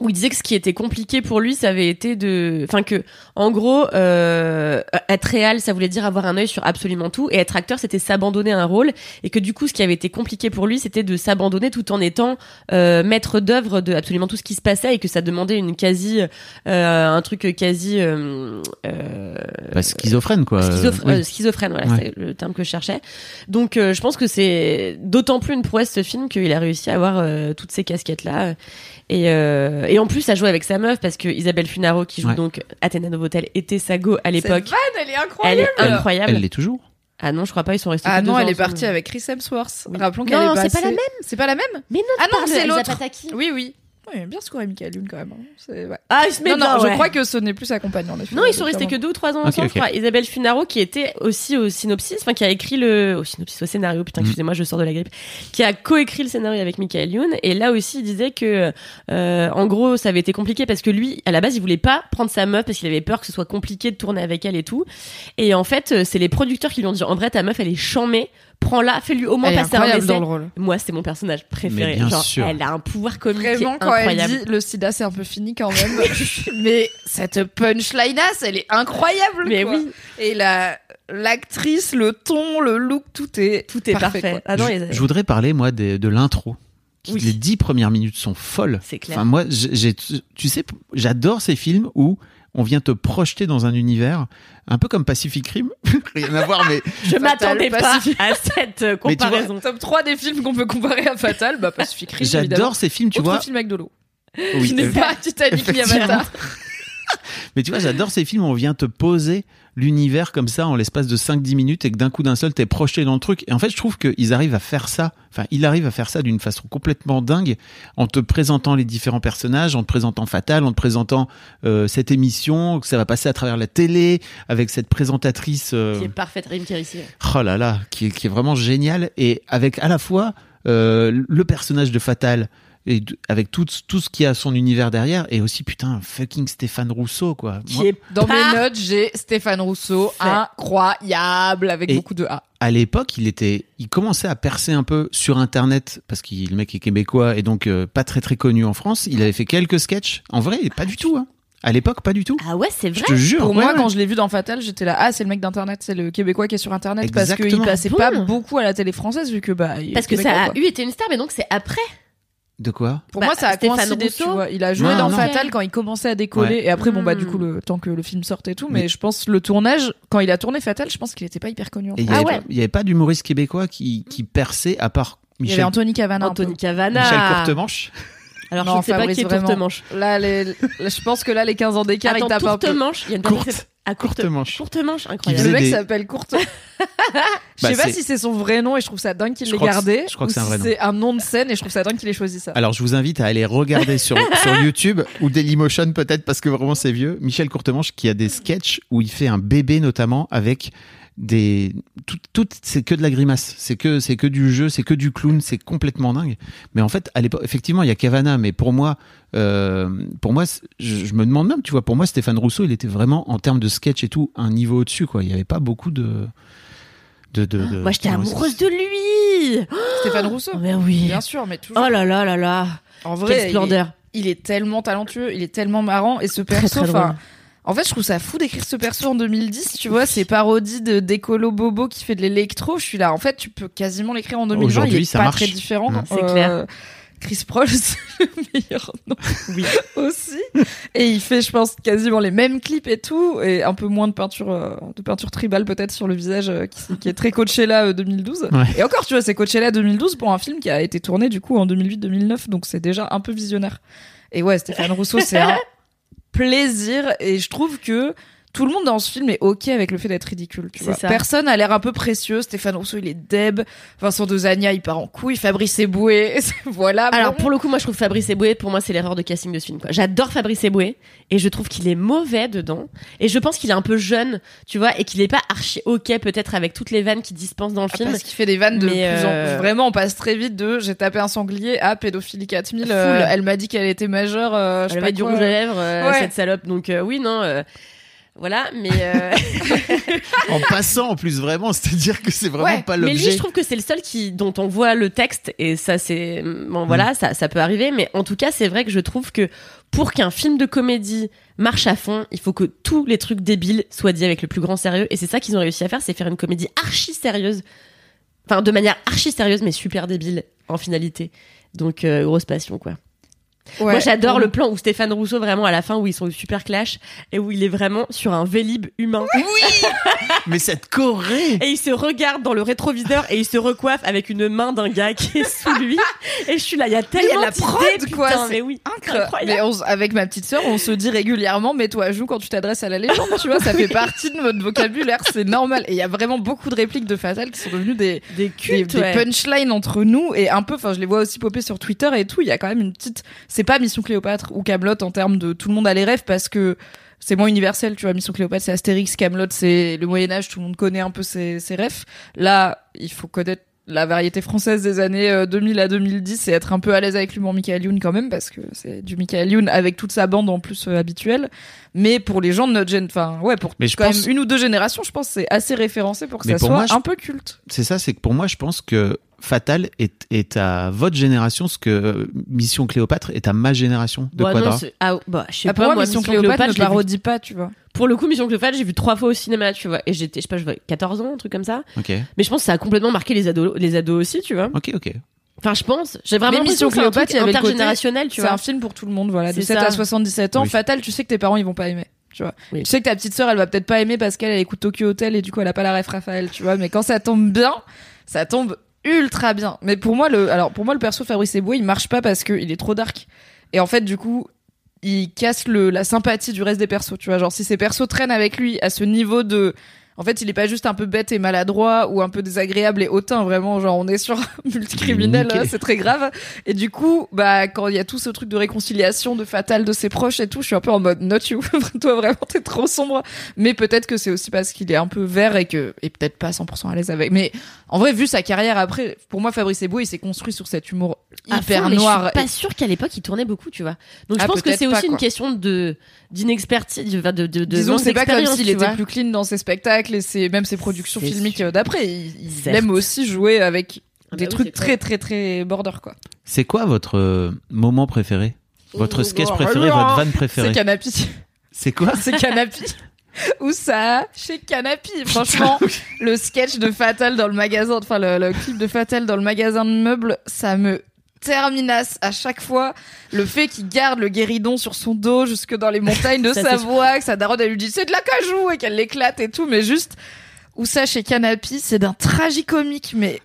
où il disait que ce qui était compliqué pour lui, ça avait été de, enfin que, en gros, euh, être réel, ça voulait dire avoir un œil sur absolument tout, et être acteur, c'était s'abandonner à un rôle, et que du coup, ce qui avait été compliqué pour lui, c'était de s'abandonner tout en étant euh, maître d'œuvre de absolument tout ce qui se passait, et que ça demandait une quasi, euh, un truc quasi euh, euh, Bah, schizophrène, quoi. Schizophr- Oui. euh, schizophrène, voilà, Ouais. c'est le terme que je cherchais. Donc, euh, je pense que c'est d'autant plus une prouesse ce film qu'il a réussi à avoir toutes ces casquettes là. Et, euh, et en plus, à jouer avec sa meuf parce que Isabelle Funaro, qui joue Ouais. donc Athéna Novotel, était sa go à l'époque. Cette vanne, elle est Elle incroyable. est incroyable. Elle l'est toujours. Ah non, je crois pas, ils sont restés. Ah non, elle est partie avec Chris Hemsworth. Oui. Rappelons qu'elle Non, est c'est pas la même. C'est pas la même Mais non, Ah non, c'est l'autre. Pataki. Oui, oui. Oui, bien scoré Michael Youn quand même. hein. Ouais. Ah, il se met Non, non, je ouais. crois que ce n'est plus sa compagne en effet. Non, ils sont restés que deux ou trois ans Ok, ensemble, ok. je crois. Isabelle Funaro, qui était aussi au synopsis, enfin, qui a écrit le, au synopsis, au scénario, putain, Mhm. excusez-moi, je sors de la grippe, qui a coécrit le scénario avec Michael Youn. Et là aussi, il disait que, euh, en gros, ça avait été compliqué parce que lui, à la base, il voulait pas prendre sa meuf parce qu'il avait peur que ce soit compliqué de tourner avec elle et tout. Et en fait, euh, c'est les producteurs qui lui ont dit, en vrai, ta meuf, elle est chamée, prends-la, fais-lui au moins Elle passer un incroyable essai. dans le rôle. Moi, c'est mon personnage préféré. Mais bien Genre, sûr. elle a un pouvoir comique Vraiment, quand incroyable. elle dit le sida c'est un peu fini quand même. mais cette punchline-ass, elle est incroyable. Mais quoi. oui. Et la l'actrice, le ton, le look, tout est Tout est parfait. quoi. Ah non, je, voudrais parler, moi, de, de l'intro. Oui. Les dix premières minutes sont folles. C'est clair. Enfin, moi, j'ai, j'ai- tu sais, j'adore ces films où on vient te projeter dans un univers un peu comme Pacific Rim. Rien à voir, mais je m'attendais pas à cette euh, Mais tu vois, comparaison. Top 3 des films qu'on peut comparer à Fatal, bah Pacific Rim j'adore ces films, tu Autre vois. film avec de l'eau. Oui, Qui n'est euh, pas Titanic ni. Avatar. Mais tu vois, j'adore ces films où on vient te poser l'univers comme ça en l'espace de 5-10 minutes et que d'un coup d'un seul t'es projeté dans le truc. Et en fait, je trouve qu'ils arrivent à faire ça. Enfin, il arrive à faire ça d'une façon complètement dingue en te présentant les différents personnages, en te présentant Fatal, en te présentant euh, cette émission, que ça va passer à travers la télé avec cette présentatrice. euh, Qui est parfaite, Rim Kérissi. Oh là là, qui est, qui est vraiment génial et avec à la fois euh, le personnage de Fatal et avec tout, tout ce qu'il y a son univers derrière et aussi putain fucking Stéphane Rousseau quoi. Qui Moi, est Dans mes notes, j'ai Stéphane Rousseau, Fait. incroyable, avec Et- beaucoup de A. à l'époque, il était, il commençait à percer un peu sur Internet parce que le mec est québécois et donc euh, pas très très connu en France. Il avait fait quelques sketchs. En vrai, pas du tout. Hein. À l'époque, pas du tout. Ah ouais, c'est Je vrai. te jure. Pour ouais, moi, ouais. quand je l'ai vu dans Fatal, j'étais là, ah, c'est le mec d'internet, c'est le Québécois qui est sur internet parce qu'il passait Bon. pas beaucoup à la télé française vu que bah. Parce que ça a eu été une star, mais donc c'est après. De quoi Pour Bah, moi, ça a Stéphane coïncidé, Rousseau. tu vois. Il a joué Non, dans non. Fatal quand il commençait à décoller. Ouais. Et après, bon, bah, du Hmm. coup, le temps que le film sortait et tout. Mais, Mais- je pense, le tournage, quand il a tourné Fatal, je pense qu'il était pas hyper connu. en Et il France. y Ah avait ouais. pas- il y avait pas d'humoriste québécois qui, qui perçait à part Il y avait Michel, Anthony Cavana. Anthony. Cavana. Michel Courtemanche. Alors Non, je ne sais pas Fabrice, qui est. Là, les... là, je pense que là, les 15 ans d'écart, il Attends, tape un peu. Courtemanche. Il y a une personne qui Courte. courte. Courtemanche. Courtemanche, Qui incroyable. Le mec des- s'appelle Courte. je Bah, sais pas si c'est son vrai nom et je trouve ça dingue qu'il Je l'ait gardé. c'est- je crois que c'est un si vrai nom. C'est un nom de scène et je trouve ça dingue qu'il ait choisi ça. Alors, je vous invite à aller regarder sur, sur YouTube ou Dailymotion peut-être parce que vraiment c'est vieux. Michel Courtemanche qui a des sketchs où il fait un bébé notamment avec des tout, tout c'est que de la grimace, c'est que c'est que du jeu, c'est que du clown, c'est complètement dingue. Mais en fait, à l'époque, effectivement, il y a Cavana, mais pour moi, euh, pour moi, je, je me demande même, tu vois, pour moi, Stéphane Rousseau, il était vraiment en termes de sketch et tout un niveau au-dessus, quoi. Il y avait pas beaucoup de de, de, de- Moi, j'étais amoureuse de lui. Stéphane Rousseau. Oh, mais oui. Bien sûr, mais toujours. Oh là là là là. en vrai, Quelle splendeur. Il, est, il est tellement talentueux, il est tellement marrant et ce perso, enfin. En fait, je trouve ça fou d'écrire ce perso en 2010. Tu vois, ces parodies de d'écolo bobo qui fait de l'électro. Je suis là. En fait, tu peux quasiment l'écrire en 2020. Aujourd'hui, il est ça pas marche. très différent. C'est clair. Chris Prohl, c'est le meilleur nom. Oui. Aussi. Et il fait, je pense, quasiment les mêmes clips et tout. Et un peu moins de peinture, euh, de peinture tribale peut-être sur le visage, euh, qui, qui est très Coachella euh, 2012. Ouais. Et encore, tu vois, c'est Coachella 2012 pour un film qui a été tourné du coup en 2008-2009. Donc c'est déjà un peu visionnaire. Et ouais, Stéphane Rousseau, c'est un plaisir. Et je trouve que tout le monde dans ce film est ok avec le fait d'être ridicule. Tu vois. ça. Personne a l'air un peu précieux. Stéphane Rousseau, il est deb. Vincent Dezania, il part en couille. Fabrice Eboué, voilà. Alors bon. pour le coup, moi je trouve Fabrice Eboué, pour moi c'est l'erreur de casting de ce film. J'adore Fabrice Eboué et je trouve qu'il est mauvais dedans. Et je pense qu'il est un peu jeune, tu vois, et qu'il est pas archi ok peut-être avec toutes les vannes qu'il dispense dans le Ah, film. Parce qu'il fait des vannes de Mais, plus en euh, Vraiment, on passe très vite de j'ai tapé un sanglier à pédophilie 4000. euh, elle m'a dit qu'elle était majeure. euh, je sais Elle pas avait du rouge à lèvres, euh, Ouais. cette salope. Donc euh, oui, non. Voilà, mais euh, En passant en plus vraiment, c'est-à-dire que c'est vraiment Ouais, pas mais lui, l'objet. je trouve que c'est le seul qui dont on voit le texte et ça c'est bon voilà, Mm. ça ça peut arriver, mais en tout cas c'est vrai que je trouve que pour qu'un film de comédie marche à fond, il faut que tous les trucs débiles soient dits avec le plus grand sérieux et c'est ça qu'ils ont réussi à faire, c'est faire une comédie archi sérieuse, enfin de manière archi sérieuse mais super débile en finalité. Donc euh, grosse passion quoi. Moi j'adore le plan où Stéphane Rousseau vraiment à la fin où ils sont au super clash et où il est vraiment sur un vélib humain. Mais cette Corée Et il se regarde dans le rétroviseur et il se recoiffe avec une main d'un gars qui est sous lui. Et je suis là, il y a tellement la d'idées, prod, quoi, putain, c'est mais oui, Incroyable. Mais on avec ma petite sœur, on se dit régulièrement mets-toi à joue quand tu t'adresses à la légende, tu vois, ça fait partie de notre vocabulaire, c'est normal. Et il y a vraiment beaucoup de répliques de Fatal qui sont devenues des, Des des, cultes, des ouais. punchlines entre nous et un peu, enfin, je les vois aussi popper sur Twitter et tout. Il y a quand même une petite, c'est pas Mission Cléopâtre ou Camelot en termes de tout le monde a les rêves parce que c'est moins universel, tu vois. Mission Cléopâtre, c'est Astérix, Camelot, c'est le Moyen Âge, tout le monde connaît un peu ses, ses rêves. Là, il faut connaître la variété française des années euh, 2000 à 2010 et être un peu à l'aise avec l'humour Michael Youn quand même parce que c'est du Michael Youn avec toute sa bande en plus euh, habituelle. Mais pour les gens de notre gène, enfin ouais, pour Mais je quand pense- même une ou deux générations, je pense que c'est assez référencé pour que Mais ça pour soit moi, je- un peu culte. C'est ça, c'est que pour moi, je pense que Fatal est, est à votre génération ce que Mission Cléopâtre est à ma génération de Bah non, Quadra. c'est- ah, bah, je sais Ah, pas, pour moi, Mission Cléopâtre ne je vu- parodie pas, tu vois. Pour le coup, Mission Cléopâtre, j'ai vu trois fois au cinéma, tu vois. Et j'étais, je sais pas, je vois 14 ans, un truc comme ça. Ok, Mais je pense que ça a complètement marqué les ados, les ados aussi, tu vois. ok, ok. Enfin, je pense. J'ai vraiment Mais l'impression Mission que c'est un Cléopâtre, intergénérationnel, tu C'est vois. un film pour tout le monde, voilà, de C'est 7 ça. à 77 ans. Oui. Fatal, tu sais que tes parents ils vont pas aimer. Tu vois. Oui. Tu sais que ta petite sœur elle va peut-être pas aimer parce qu'elle elle écoute Tokyo Hotel et du coup elle a pas la ref Raphaël, tu vois. Mais quand ça tombe bien, ça tombe ultra bien. Mais pour moi le, alors pour moi le perso Fabrice Eboué il marche pas parce que il est trop dark. Et en fait du coup il casse le la sympathie du reste des persos, tu vois. Genre si ces persos traînent avec lui à ce niveau de en fait, il est pas juste un peu bête et maladroit ou un peu désagréable et hautain, vraiment, genre on est sur un multicriminel, euh, c'est très grave. Et du coup, bah quand il y a tout ce truc de réconciliation, de fatal de ses proches et tout, je suis un peu en mode not you. Toi vraiment t'es trop sombre. Mais peut-être que c'est aussi parce qu'il est un peu vert et que et peut-être pas 100% à l'aise avec. Mais en vrai, vu sa carrière après, pour moi Fabrice Eboué, il s'est construit sur cet humour hyper fond, mais noir. Je suis pas sûre qu'à l'époque il tournait beaucoup, tu vois. Donc je Ah, pense que c'est aussi une question de d'inexpertise, de, de, de Disons c'est pas comme s'il était plus clean dans ses spectacles et ses, même ses productions C'est filmiques euh, d'après. Il, aime aussi jouer avec Ah des bah trucs c'est très très très border quoi. C'est quoi votre euh, moment préféré? Votre Oh, sketch bah, préféré, votre vanne C'est préférée Canapi. C'est quoi? C'est Canapi. Où ça? Chez Canapi. Franchement, le sketch de Fatal dans le magasin, enfin le, le clip de Fatal dans le magasin de meubles, ça me terminasse à chaque fois. Le fait qu'il garde le guéridon sur son dos jusque dans les montagnes de Savoie, que sa daronne elle lui dit c'est de la cajou et qu'elle l'éclate et tout, mais juste où ça chez Canapi, c'est d'un tragicomique mais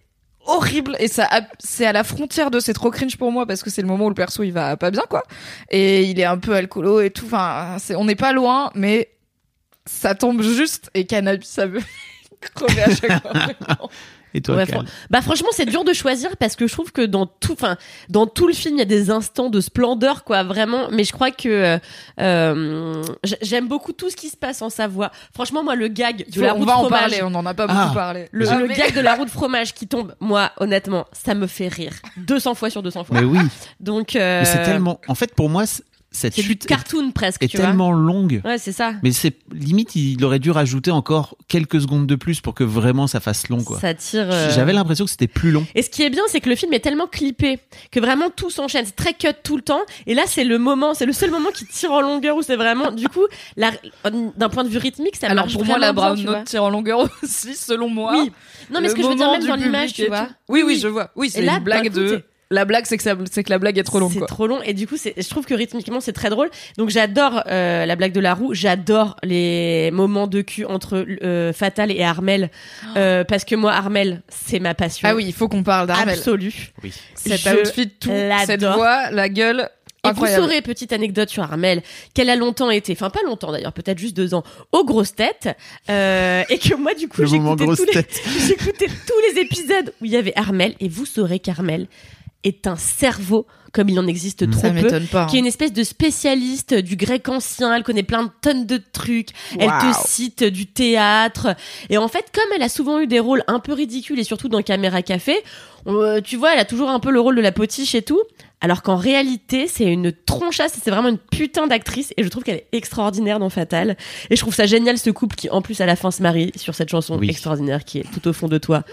horrible et ça c'est à la frontière de c'est trop cringe pour moi parce que c'est le moment où le perso il va pas bien quoi et il est un peu alcoolo et tout enfin c'est on n'est pas loin mais ça tombe juste et cannabis ça veut crever à chaque fois. Et toi, Ouais, fran- bah franchement c'est dur de choisir parce que je trouve que dans tout enfin dans tout le film il y a des instants de splendeur quoi vraiment. Mais je crois que euh, euh, j'aime beaucoup tout ce qui se passe en Savoie. Franchement moi le gag de faut- la on va de en fromage parler on en a pas Ah. beaucoup parlé. Le, Ah, le mais- gag de la roue de fromage qui tombe moi honnêtement ça me fait rire. 200 fois sur 200 fois. Mais oui, donc euh, mais c'est tellement. En fait, pour moi, cette c'est du chute est, cartoon presque est tu tellement longue. ouais c'est ça Mais c'est limite, il aurait dû rajouter encore quelques secondes de plus pour que vraiment ça fasse long, quoi. ça tire euh, J'avais l'impression que c'était plus long. Et ce qui est bien, c'est que le film est tellement clippé que vraiment tout s'enchaîne. C'est très cut tout le temps. Et là, c'est le moment, c'est le seul moment qui tire en longueur où c'est vraiment, du coup, la- d'un point de vue rythmique, ça alors marche pour moi la brown note tire en longueur aussi selon moi Oui. Non, mais Le ce que je veux dire même dans du l'image, tu vois. oui oui je vois oui c'est là, une blague de la blague c'est que ça c'est que la blague est trop longue C'est quoi. trop long. Et du coup c'est je trouve que rythmiquement c'est très drôle. Donc j'adore euh, la blague de la roue, j'adore les moments de cul entre euh, Fatal et Armel. Euh, parce que moi Armel c'est ma passion. ah oui il faut qu'on parle d'Armel. Absolue. Oui. cet Je outfit tout cette voix la gueule Et incroyable. vous saurez, petite anecdote sur Armel, qu'elle a longtemps été, enfin pas longtemps d'ailleurs, peut-être juste deux ans, aux grosses têtes, euh, et que moi du coup j'écoutais tous, les, j'écoutais tous les épisodes où il y avait Armel, et vous saurez qu'Armel est un cerveau comme il en existe trop ça peu. m'étonne pas Qui est une espèce de spécialiste du grec ancien, elle connaît plein de tonnes de trucs, elle te cite du théâtre. Et en fait, comme elle a souvent eu des rôles un peu ridicules et surtout dans Caméra Café, on- euh, tu vois, elle a toujours un peu le rôle de la potiche et tout. Alors qu'en réalité, c'est une tronchasse, c'est vraiment une putain d'actrice, et je trouve qu'elle est extraordinaire dans Fatal. Et je trouve ça génial ce couple qui, en plus, à la fin se marie sur cette chanson Oui. extraordinaire qui est tout au fond de toi,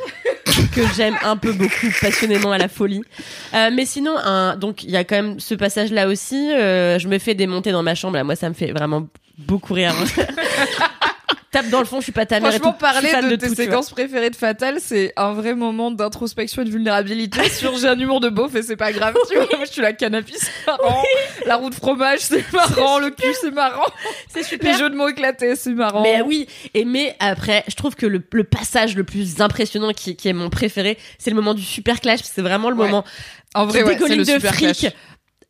que j'aime un peu beaucoup, passionnément à la folie. Euh, mais sinon, donc il y a quand même ce passage-là aussi. euh, je me fais démonter dans ma chambre. Là, moi, ça me fait vraiment beaucoup rire. Tape dans le fond, je suis pas ta mère. et Franchement, tout. Suis parler de, tes séquences préférées de Fatal, c'est un vrai moment d'introspection et de vulnérabilité sur j'ai un humour de beauf et c'est pas grave, tu vois. Moi, je suis la canapé, c'est marrant. La roue de fromage, c'est marrant. Le cul, c'est marrant. C'est Les super. jeux de mots éclatés, c'est marrant. Mais oui, et mais après, je trouve que le, le passage le plus impressionnant qui, qui est mon préféré, c'est le moment du super clash. C'est vraiment le Ouais. moment en vrai, ouais, c'est le de super fric. clash.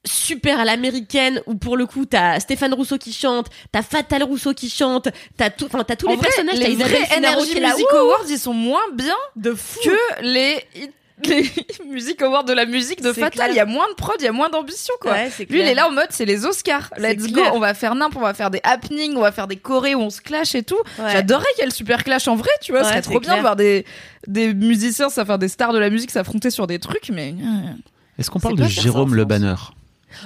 Super à l'américaine où pour le coup t'as Stéphane Rousseau qui chante, t'as Fatal Rousseau qui chante, t'as tout, enfin t'as tous En les vrai, personnages, t'as les vrais Energy Music Awards, ils sont moins bien de fou. que les les Music Awards de la musique de Fatal. Il y a moins de prod, il y a moins d'ambition, quoi. Ouais, Lui, il est là en mode, c'est les Oscars. Let's go. On va faire n'importe, on va faire des happenings, on va faire des chorés où on se clash et tout. Ouais. J'adorerais qu'il y ait le super clash en vrai, tu vois. Ce Ouais, serait c'est trop bien de voir des, des musiciens, ça faire des stars de la musique s'affronter sur des trucs, mais. Est-ce qu'on parle de Jérôme Le France? Banner?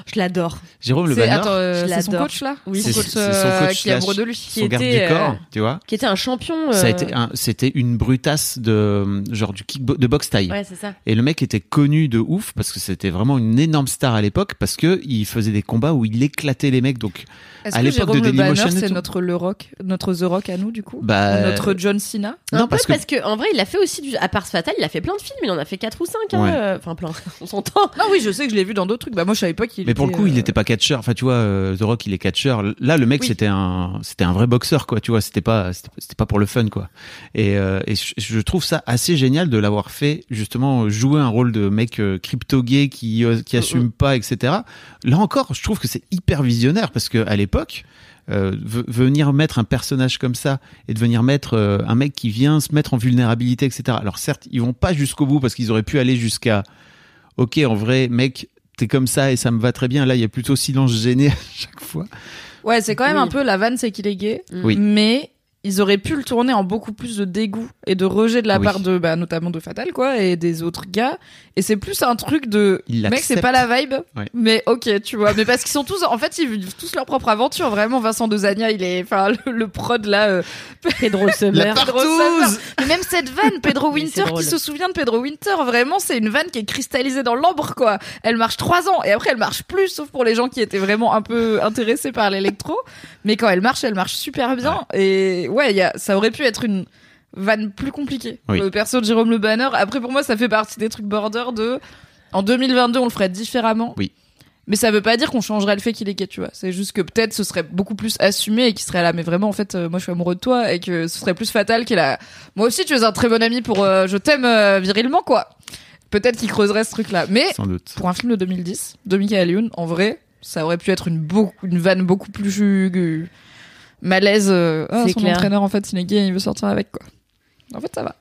Je l'adore. Jérôme Le Banner, attends, euh, je c'est son coach là? Oui, son c'est coach, c'est euh, son coach qui est amoureux slash de lui. son Qui garde était, du corps, euh, tu vois. Qui était un champion. Ça a euh, été un- c'était une brutasse de genre du kick de boxe taille. Ouais, c'est ça. Et le mec était connu de ouf parce que c'était vraiment une énorme star à l'époque parce que il faisait des combats où il éclatait les mecs. Donc à que l'époque de Jérôme Le Dailymotion c'est notre Le Rock, notre The Rock à nous, du coup? Bah, Notre John Cena? Un non peu parce que parce que en vrai, il a fait aussi du à part Fatal, il a fait plein de films, il en a fait 4 ou 5 hein, Ouais. enfin plein, on s'entend. Non, oui, je sais que je l'ai vu dans d'autres trucs. Bah, moi, je savais pas qu'il mais pour le coup, il euh, n'était pas catcheur. Enfin, tu vois, euh, The Rock, il est catcheur. Là, le mec, Oui. c'était un, c'était un vrai boxeur, quoi. Tu vois, c'était pas, c'était pas pour le fun, quoi. Et, euh, et je, trouve ça assez génial de l'avoir fait justement jouer un rôle de mec euh, crypto-gay qui, euh, qui assume pas, etc. Là encore, je trouve que c'est hyper visionnaire parce que à l'époque. euh, ve- venir mettre un personnage comme ça et de venir mettre euh, un mec qui vient se mettre en vulnérabilité, etc. Alors certes, ils vont pas jusqu'au bout parce qu'ils auraient pu aller jusqu'à ok, en vrai, mec, t'es comme ça et ça me va très bien. Là, il y a plutôt silence gêné à chaque fois. Ouais, c'est quand même Oui. un peu la vanne, c'est qu'il est gay. Oui. Mais ils auraient pu le tourner en beaucoup plus de dégoût et de rejet de la Oui. part de, bah, notamment de Fatal, quoi, et des autres gars. Et c'est plus un truc de, Il mec, c'est pas la vibe. Ouais. Mais ok, tu vois. Mais parce qu'ils sont tous, en fait, ils vivent tous leur propre aventure. Vraiment, Vincent Dezania, il est, enfin, le, le prod là, euh, Pedro Summer. Pedro Summer. Mais même cette vanne, Pedro Winter, qui se souvient de Pedro Winter, vraiment, c'est une vanne qui est cristallisée dans l'ambre, quoi. Elle marche trois ans et après elle marche plus, sauf pour les gens qui étaient vraiment un peu intéressés par l'électro. Mais quand elle marche, elle marche super bien. Et ouais, y a, ça aurait pu être une vanne plus compliquée. Oui. Le perso de Jérôme Le Banner. Après, pour moi, ça fait partie des trucs border de. En 2022, on le ferait différemment. Oui. Mais ça veut pas dire qu'on changerait le fait qu'il est gay, tu vois. C'est juste que peut-être ce serait beaucoup plus assumé et qu'il serait là, mais vraiment, en fait, euh, moi je suis amoureux de toi et que ce serait plus fatal qu'il a. Moi aussi, tu es un très bon ami pour euh, Je t'aime euh, virilement, quoi. Peut-être qu'il creuserait ce truc-là. Mais Sans doute. pour un film de 2010, de Michael Youn, en vrai, ça aurait pu être une, beaucoup, une vanne beaucoup plus malaise. euh, Ah, C'est son clair. entraîneur, en fait, il est gay, il veut sortir avec, quoi. En fait, ça va,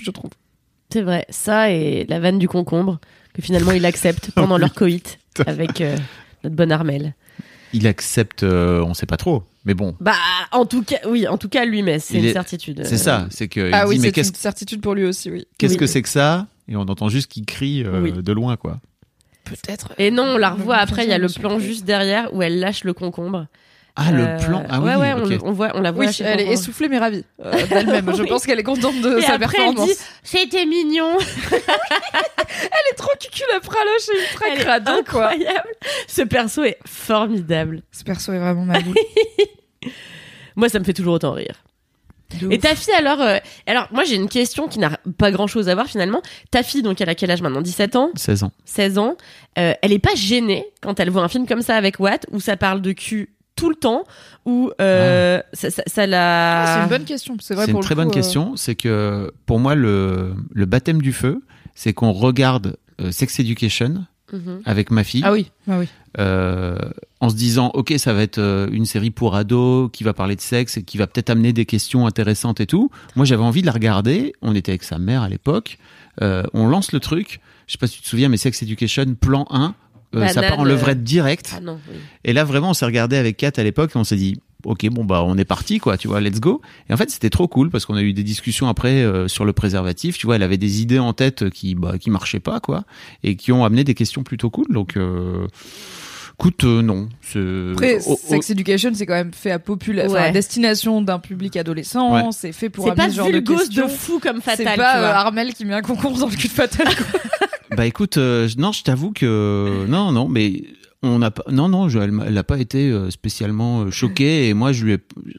je trouve. C'est vrai, ça et la vanne du concombre que finalement il accepte pendant leur coït avec euh, notre bonne Armelle. Il accepte, euh, on sait pas trop. Mais bon, Bah en tout cas, oui, en tout cas lui mais c'est une est- certitude. c'est Euh, ça. C'est que il ah oui, c'est qu'est-ce une certitude pour lui aussi, oui. qu'est-ce Oui. que c'est que ça? Et on entend juste qu'il crie euh, Oui. de loin, quoi. Peut-être. Et non, on la revoit après, il y a le plan juste derrière où elle lâche le concombre. Ah, Euh, le plan. Ah oui, ouais, ouais, ok. on, on voit, on la voit Oui, elle est essoufflée mais ravie euh, d'elle-même. Je pense qu'elle est contente de Et sa après, elle performance. dit, C'était mignon. Elle est trop cuculapraloche et ultra Elle est crade, quoi. incroyable. Ce perso est formidable. Ce perso est vraiment ma boule. Moi, ça me fait toujours autant rire. Et ta fille alors euh, alors moi j'ai une question qui n'a pas grand chose à voir finalement. Ta fille donc elle a quel âge maintenant? 17 ans, 16 ans. 16 ans. Euh, elle est pas gênée quand elle voit un film comme ça avec Watt où ça parle de cul tout le temps où euh, ça, ça, ça la Ah, c'est une bonne question. C'est vrai C'est une très coup, bonne euh, question. C'est que pour moi, le, le baptême du feu, c'est qu'on regarde euh, Sex Education Mhm. avec ma fille. Ah oui, ah oui. euh, en se disant ok ça va être euh, une série pour ados qui va parler de sexe et qui va peut-être amener des questions intéressantes et tout moi j'avais envie de la regarder on était avec sa mère à l'époque Euh, on lance le truc je sais pas si tu te souviens mais Sex Education plan 1 euh, ça Banane, part en levrette direct Ah non. oui. et là vraiment on s'est regardé avec Kat à l'époque et on s'est dit ok, bon bah on est parti quoi, tu vois, let's go. Et en fait c'était trop cool parce qu'on a eu des discussions après euh, sur le préservatif. Tu vois, elle avait des idées en tête qui bah qui marchaient pas quoi et qui ont amené des questions plutôt cool. Donc euh, écoute, euh, non. c'est- Après, oh, oh, Sex Education, c'est quand même fait à popula- Ouais. destination d'un public adolescent. Ouais. C'est fait pour C'est pas ce genre de vulgose de, questions. fou comme C'est fatal. pas vois. euh, Armel qui met un concombre dans le cul de Fatal. Bah écoute, euh, non, je t'avoue que non, non, mais on n'a pas, non, non, elle, m'a- elle a pas été euh, spécialement euh, choquée et moi je lui ai,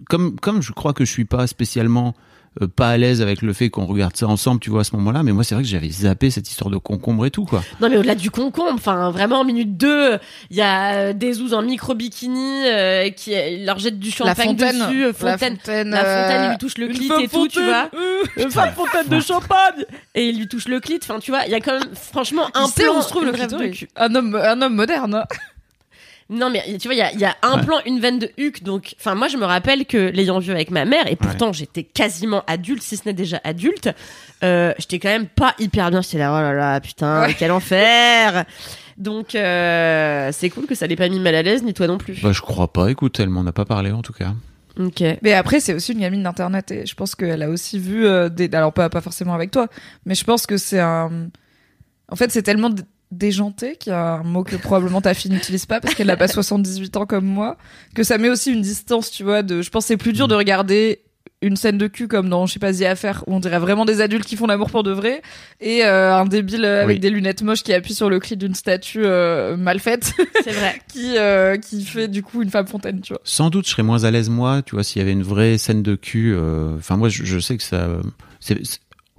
comme comme je crois que je suis pas spécialement euh, pas à l'aise avec le fait qu'on regarde ça ensemble, tu vois, à ce moment-là, mais moi c'est vrai que j'avais zappé cette histoire de concombre et tout quoi. Non mais au-delà du concombre, enfin vraiment en minute 2, il y a euh, des zouz en micro bikini euh, qui euh, leur jettent du La champagne fontaine. dessus, euh, La fontaine. La fontaine, il lui touche le clit et tout, tu vois. euh. Une femme fontaine de champagne Et il lui touche le clit, enfin tu vois, il y a quand même franchement un plan où se trouve le. Un homme, un homme moderne. Non mais tu vois, il y a, y a un Ouais. plan, une veine de huc, donc enfin moi je me rappelle que l'ayant vu avec ma mère, et pourtant j'étais quasiment adulte, si ce n'est déjà adulte, euh, j'étais quand même pas hyper bien, j'étais là, oh là là, putain, Ouais. quel enfer Donc euh, c'est cool que ça l'ait pas mis mal à l'aise, ni toi non plus. Bah je crois pas. Écoute, elle m'en a pas parlé en tout cas. Ok. Mais après, c'est aussi une gamine d'internet et je pense qu'elle a aussi vu euh, des. Alors pas pas forcément avec toi, mais je pense que c'est un. En fait, c'est tellement déjanté qu'il y a un mot que probablement ta fille n'utilise pas parce qu'elle n'a pas 78 ans comme moi, que ça met aussi une distance, tu vois. De. Je pense que c'est plus dur de regarder une scène de cul comme dans je sais pas The Affair où on dirait vraiment des adultes qui font l'amour pour de vrai et euh, un débile euh, avec Oui. des lunettes moches qui appuie sur le clit d'une statue euh, mal faite C'est vrai. qui euh, qui fait du coup une femme fontaine tu vois Sans doute, je serais moins à l'aise moi, tu vois, s'il y avait une vraie scène de cul. Enfin, moi, je, je sais que ça, c'est-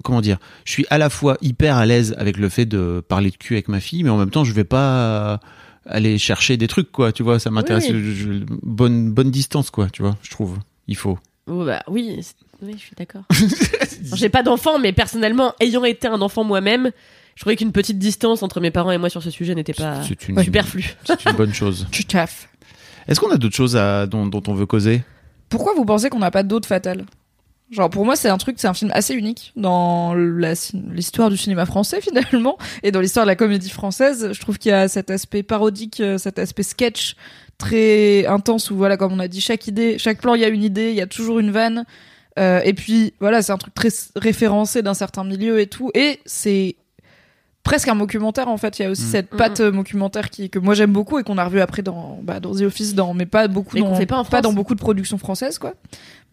comment dire, je suis à la fois hyper à l'aise avec le fait de parler de cul avec ma fille, mais en même temps, je vais pas aller chercher des trucs, quoi. Tu vois, ça m'intéresse. Oui. je- je- bonne, bonne distance, quoi. Tu vois, je trouve. Il faut. Oh, bah oui, oui, je suis d'accord. J'ai pas d'enfant, mais personnellement, ayant été un enfant moi-même, je trouvais qu'une petite distance entre mes parents et moi sur ce sujet n'était pas C'est une, superflue. c'est une bonne chose. tu taffes Est-ce qu'on a d'autres choses à, dont, dont on veut causer? Pourquoi vous pensez qu'on n'a pas d'autres fatales? Genre pour moi c'est un truc, c'est un film assez unique dans l'histoire du cinéma français finalement et dans l'histoire de la comédie française. Je trouve qu'il y a cet aspect parodique, euh, cet aspect sketch très intense où voilà comme on a dit chaque idée, chaque plan il y a une idée, il y a toujours une vanne. Euh, et puis voilà c'est un truc très référencé d'un certain milieu et tout et c'est presque un documentaire en fait. Il y a aussi Mm. cette patte euh, documentaire qui que moi j'aime beaucoup et qu'on a revu après dans bah, dans The Office, dans mais pas beaucoup Mais qu'on dans fait pas en France. dans beaucoup de productions françaises quoi.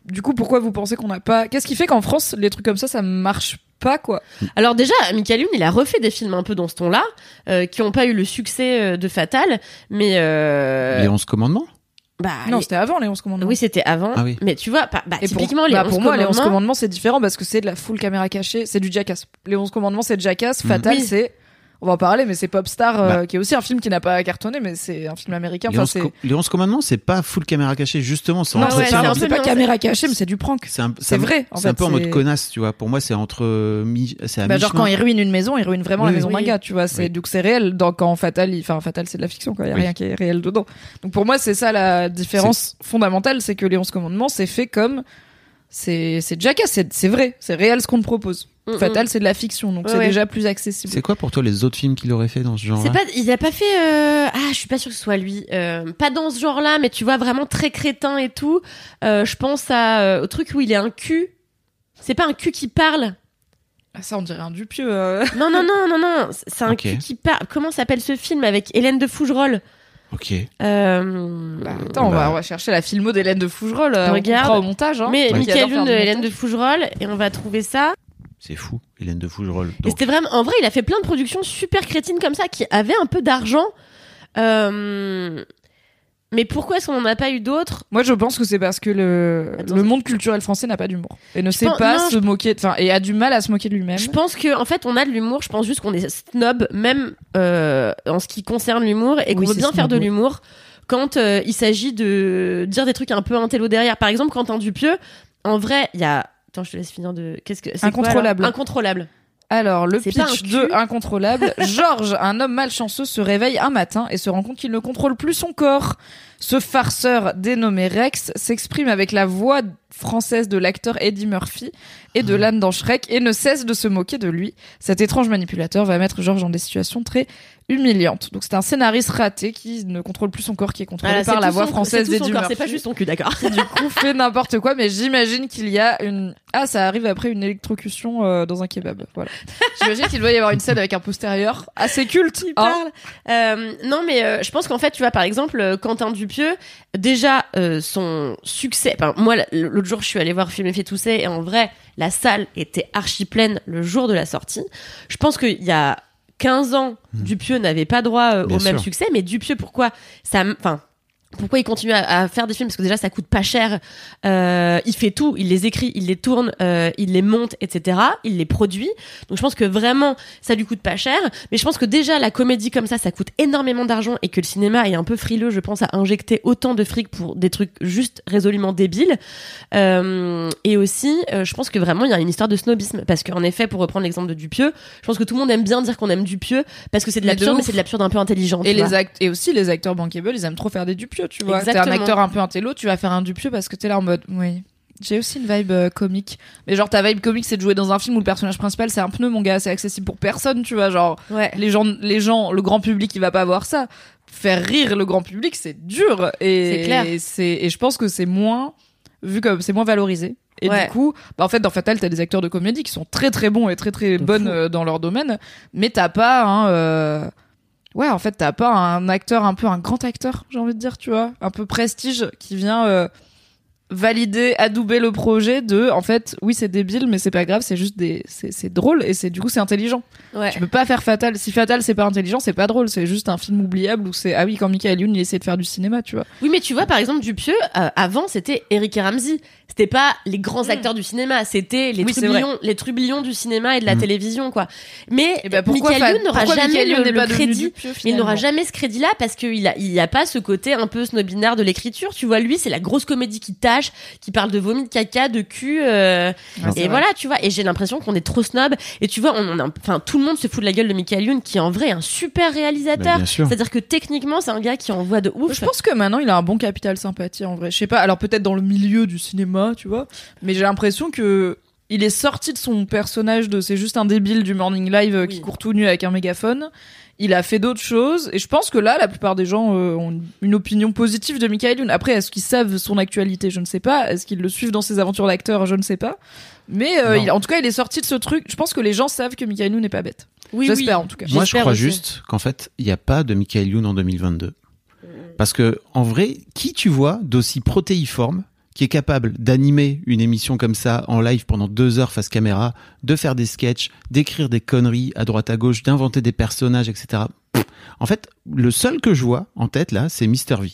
Du coup, pourquoi vous pensez qu'on n'a pas Qu'est-ce qui fait qu'en France les trucs comme ça ça marche pas quoi? Alors déjà, Michael Youn, il a refait des films un peu dans ce ton-là, euh, qui ont pas eu le succès euh, de Fatal, mais euh, Les 11 commandements? bah, Non, les- c'était avant les 11 commandements. oui, c'était avant. Ah oui. Mais tu vois, bah, bah, Et pour, typiquement les bah, 11 pour moi, les 11 commandements, c'est différent parce que c'est de la full caméra cachée, c'est du Jackass. Les 11 commandements, c'est Jackass. Fatal, Oui. c'est. On va en parler, mais c'est Popstar, euh, Bah. qui est aussi un film qui n'a pas cartonné, mais c'est un film américain. les, Enfin, 11 c'est. co- les 11 commandements, c'est pas full caméra cachée, justement. C'est Non, ouais, c'est un c'est pas caméra cachée, mais c'est du prank. c'est un- C'est un- vrai, en C'est un peu en mode connasse, tu vois. Pour moi, c'est entre euh, mi, c'est à Bah, genre quand il ruine une maison, il ruine vraiment la maison oui. d'un gars, tu vois. C'est Oui. donc c'est réel. Dans quand Fatal, il- enfin Fatal, c'est de la fiction, quoi. Il y a Oui. rien qui est réel dedans. Donc pour moi, c'est ça la différence fondamentale, c'est que les 11 commandements, c'est fait comme c'est c'est Jackass, c'est c'est vrai, c'est réel ce qu'on te propose. Mm, Fatal, c'est de la fiction, donc Ouais, c'est ouais. déjà plus accessible. C'est quoi pour toi les autres films qu'il aurait fait dans ce genre C'est pas, il a pas fait. euh, Ah, je suis pas sûre que ce soit lui. Euh, pas dans ce genre-là, mais tu vois vraiment très crétin et tout. Euh, je pense à au truc où il est un cul. C'est pas un cul qui parle. Ah, ça, on dirait un Dupieux. euh. Non, non, non, non, non. C'est un cul qui parle. Comment s'appelle ce film avec Hélène de Fougerolles? Ok. euh... Bah, attends, on, va, Bah. on va chercher la filmo d'Hélène de Fougerolles. euh, Regarde. On au montage. Hein, Mais Michael du Hélène de. Fougerolles et on va trouver ça. C'est fou, Hélène de Fougerolles. Donc, c'était vraiment, en vrai, il a fait plein de productions super crétines comme ça qui avaient un peu d'argent. Euh... Mais pourquoi est-ce qu'on n'en a pas eu d'autres Moi, je pense que c'est parce que le, Attends, le monde culturel français n'a pas d'humour et ne sait pense- pas non, se moquer, enfin, et a du mal à se moquer de lui-même. Je pense que en fait on a de l'humour. Je pense juste qu'on est snob même euh, en ce qui concerne l'humour et qu'on Oui, veut bien faire de oui. l'humour quand euh, il s'agit de dire des trucs un peu intello derrière. Par exemple, Quentin Dupieux. En vrai, il y a. Attends, je te laisse finir de. Qu'est-ce que c'est quoi, alors Incontrôlable. Alors, le pitch de. Incontrôlable. Georges, un homme malchanceux, se réveille un matin et se rend compte qu'il ne contrôle plus son corps. Ce farceur dénommé Rex s'exprime avec la voix française de l'acteur Eddie Murphy et de l'âne dans Shrek et ne cesse de se moquer de lui. Cet étrange manipulateur va mettre George dans des situations très humiliantes. Donc c'est un scénariste raté qui ne contrôle plus son corps, qui est contrôlé Voilà, par la voix française d'Eddie Murphy. C'est pas juste son cul, d'accord. du coup fait n'importe quoi mais j'imagine qu'il y a une ah ça arrive après une électrocution euh, dans un kebab voilà j'imagine qu'il doit y avoir une scène avec un postérieur assez culte hein. parle. Euh, non, mais euh, je pense qu'en fait, tu vois, par exemple, Quentin Dupieux, déjà euh, son succès. Enfin, moi, l'autre jour, je suis allée voir Film et Toussaint et en vrai, la salle était archi pleine le jour de la sortie. Je pense qu'il y a 15 ans, Dupieux n'avait pas droit euh, au même succès, mais Dupieux, pourquoi ça, enfin. Pourquoi il continue à, à faire des films? Parce que déjà ça coûte pas cher. Euh, il fait tout, il les écrit, il les tourne, euh, il les monte, etc. Il les produit. Donc je pense que vraiment ça lui coûte pas cher. Mais je pense que déjà la comédie comme ça, ça coûte énormément d'argent et que le cinéma est un peu frileux, je pense, à injecter autant de fric pour des trucs juste résolument débiles. Euh, et aussi, euh, je pense que vraiment il y a une histoire de snobisme parce qu'en effet, pour reprendre l'exemple de Dupieux, je pense que tout le monde aime bien dire qu'on aime Dupieux parce que c'est de l'absurde, mais c'est de l'absurde un peu intelligent. et les et aussi les acteurs bankable ils aiment trop faire des dupieux tu vois. T'es un acteur un peu intello tu vas faire un dupieux parce que t'es là en mode oui. J'ai aussi une vibe euh, comique. Mais genre ta vibe comique c'est de jouer dans un film où le personnage principal c'est un pneu mon gars. C'est accessible pour personne tu vois. Genre Ouais. les gens les gens le grand public il va pas voir ça. Faire rire le grand public c'est dur. Et C'est clair. et je pense que c'est moins vu comme c'est moins valorisé. Et Ouais. du coup bah en fait dans Fatal t'as des acteurs de comédie qui sont très très bons et très très De bonnes fou. euh, dans leur domaine. Mais t'as pas un euh, ouais en fait t'as pas un acteur un peu un grand acteur j'ai envie de dire tu vois. Un peu prestige qui vient euh, valider adouber le projet de en fait oui c'est débile mais c'est pas grave c'est juste des c'est c'est drôle et c'est du coup c'est intelligent Ouais. tu peux pas faire Fatal. Si Fatal c'est pas intelligent, c'est pas drôle. C'est juste un film oubliable où c'est ah oui quand Michael Youn il essaie de faire du cinéma, tu vois. Oui, mais tu vois, par exemple, Dupieux, euh, avant, c'était Eric et Ramsey. C'était pas les grands acteurs du cinéma, c'était les. Oui, trublions, les trublions du cinéma et de la Mm. télévision, quoi. Mais Et ben pourquoi Michael Youn n'aura jamais Youn le, crédit. Dupieux, Mais il n'aura jamais ce crédit-là parce qu'il a, il y a pas ce côté un peu snobinard de l'écriture. Tu vois, lui, c'est la grosse comédie qui tâche, qui parle de vomi de caca, de cul. euh, c'est et vrai. voilà, tu vois. Et j'ai l'impression qu'on est trop snob. Et tu vois, on, enfin, tout le monde se fout de la gueule de Michael Youn, qui est en vrai un super réalisateur. Bah. C'est-à-dire que techniquement, c'est un gars qui envoie de ouf. Je pense que maintenant il a un bon capital sympathie en vrai. Je sais pas. Alors peut-être dans le milieu du cinéma, tu vois. Mais j'ai l'impression que il est sorti de son personnage de c'est juste un débile du morning live euh, qui Oui. court tout nu avec un mégaphone. Il a fait d'autres choses et je pense que là la plupart des gens euh, ont une opinion positive de Michael Youn. Après est-ce qu'ils savent son actualité? Je ne sais pas. Est-ce qu'ils le suivent dans ses aventures d'acteur? Je ne sais pas. Mais euh, il- en tout cas il est sorti de ce truc. Je pense que les gens savent que Michael Youn n'est pas bête. Oui, J'espère oui. en tout cas. Moi, je crois aussi. juste qu'en fait, il n'y a pas de Michael Youn en 2022. Parce que, en vrai, qui tu vois d'aussi protéiforme, qui est capable d'animer une émission comme ça en live pendant deux heures face caméra, de faire des sketchs, d'écrire des conneries à droite à gauche, d'inventer des personnages, etc. En fait, le seul que je vois en tête là, c'est Mister V.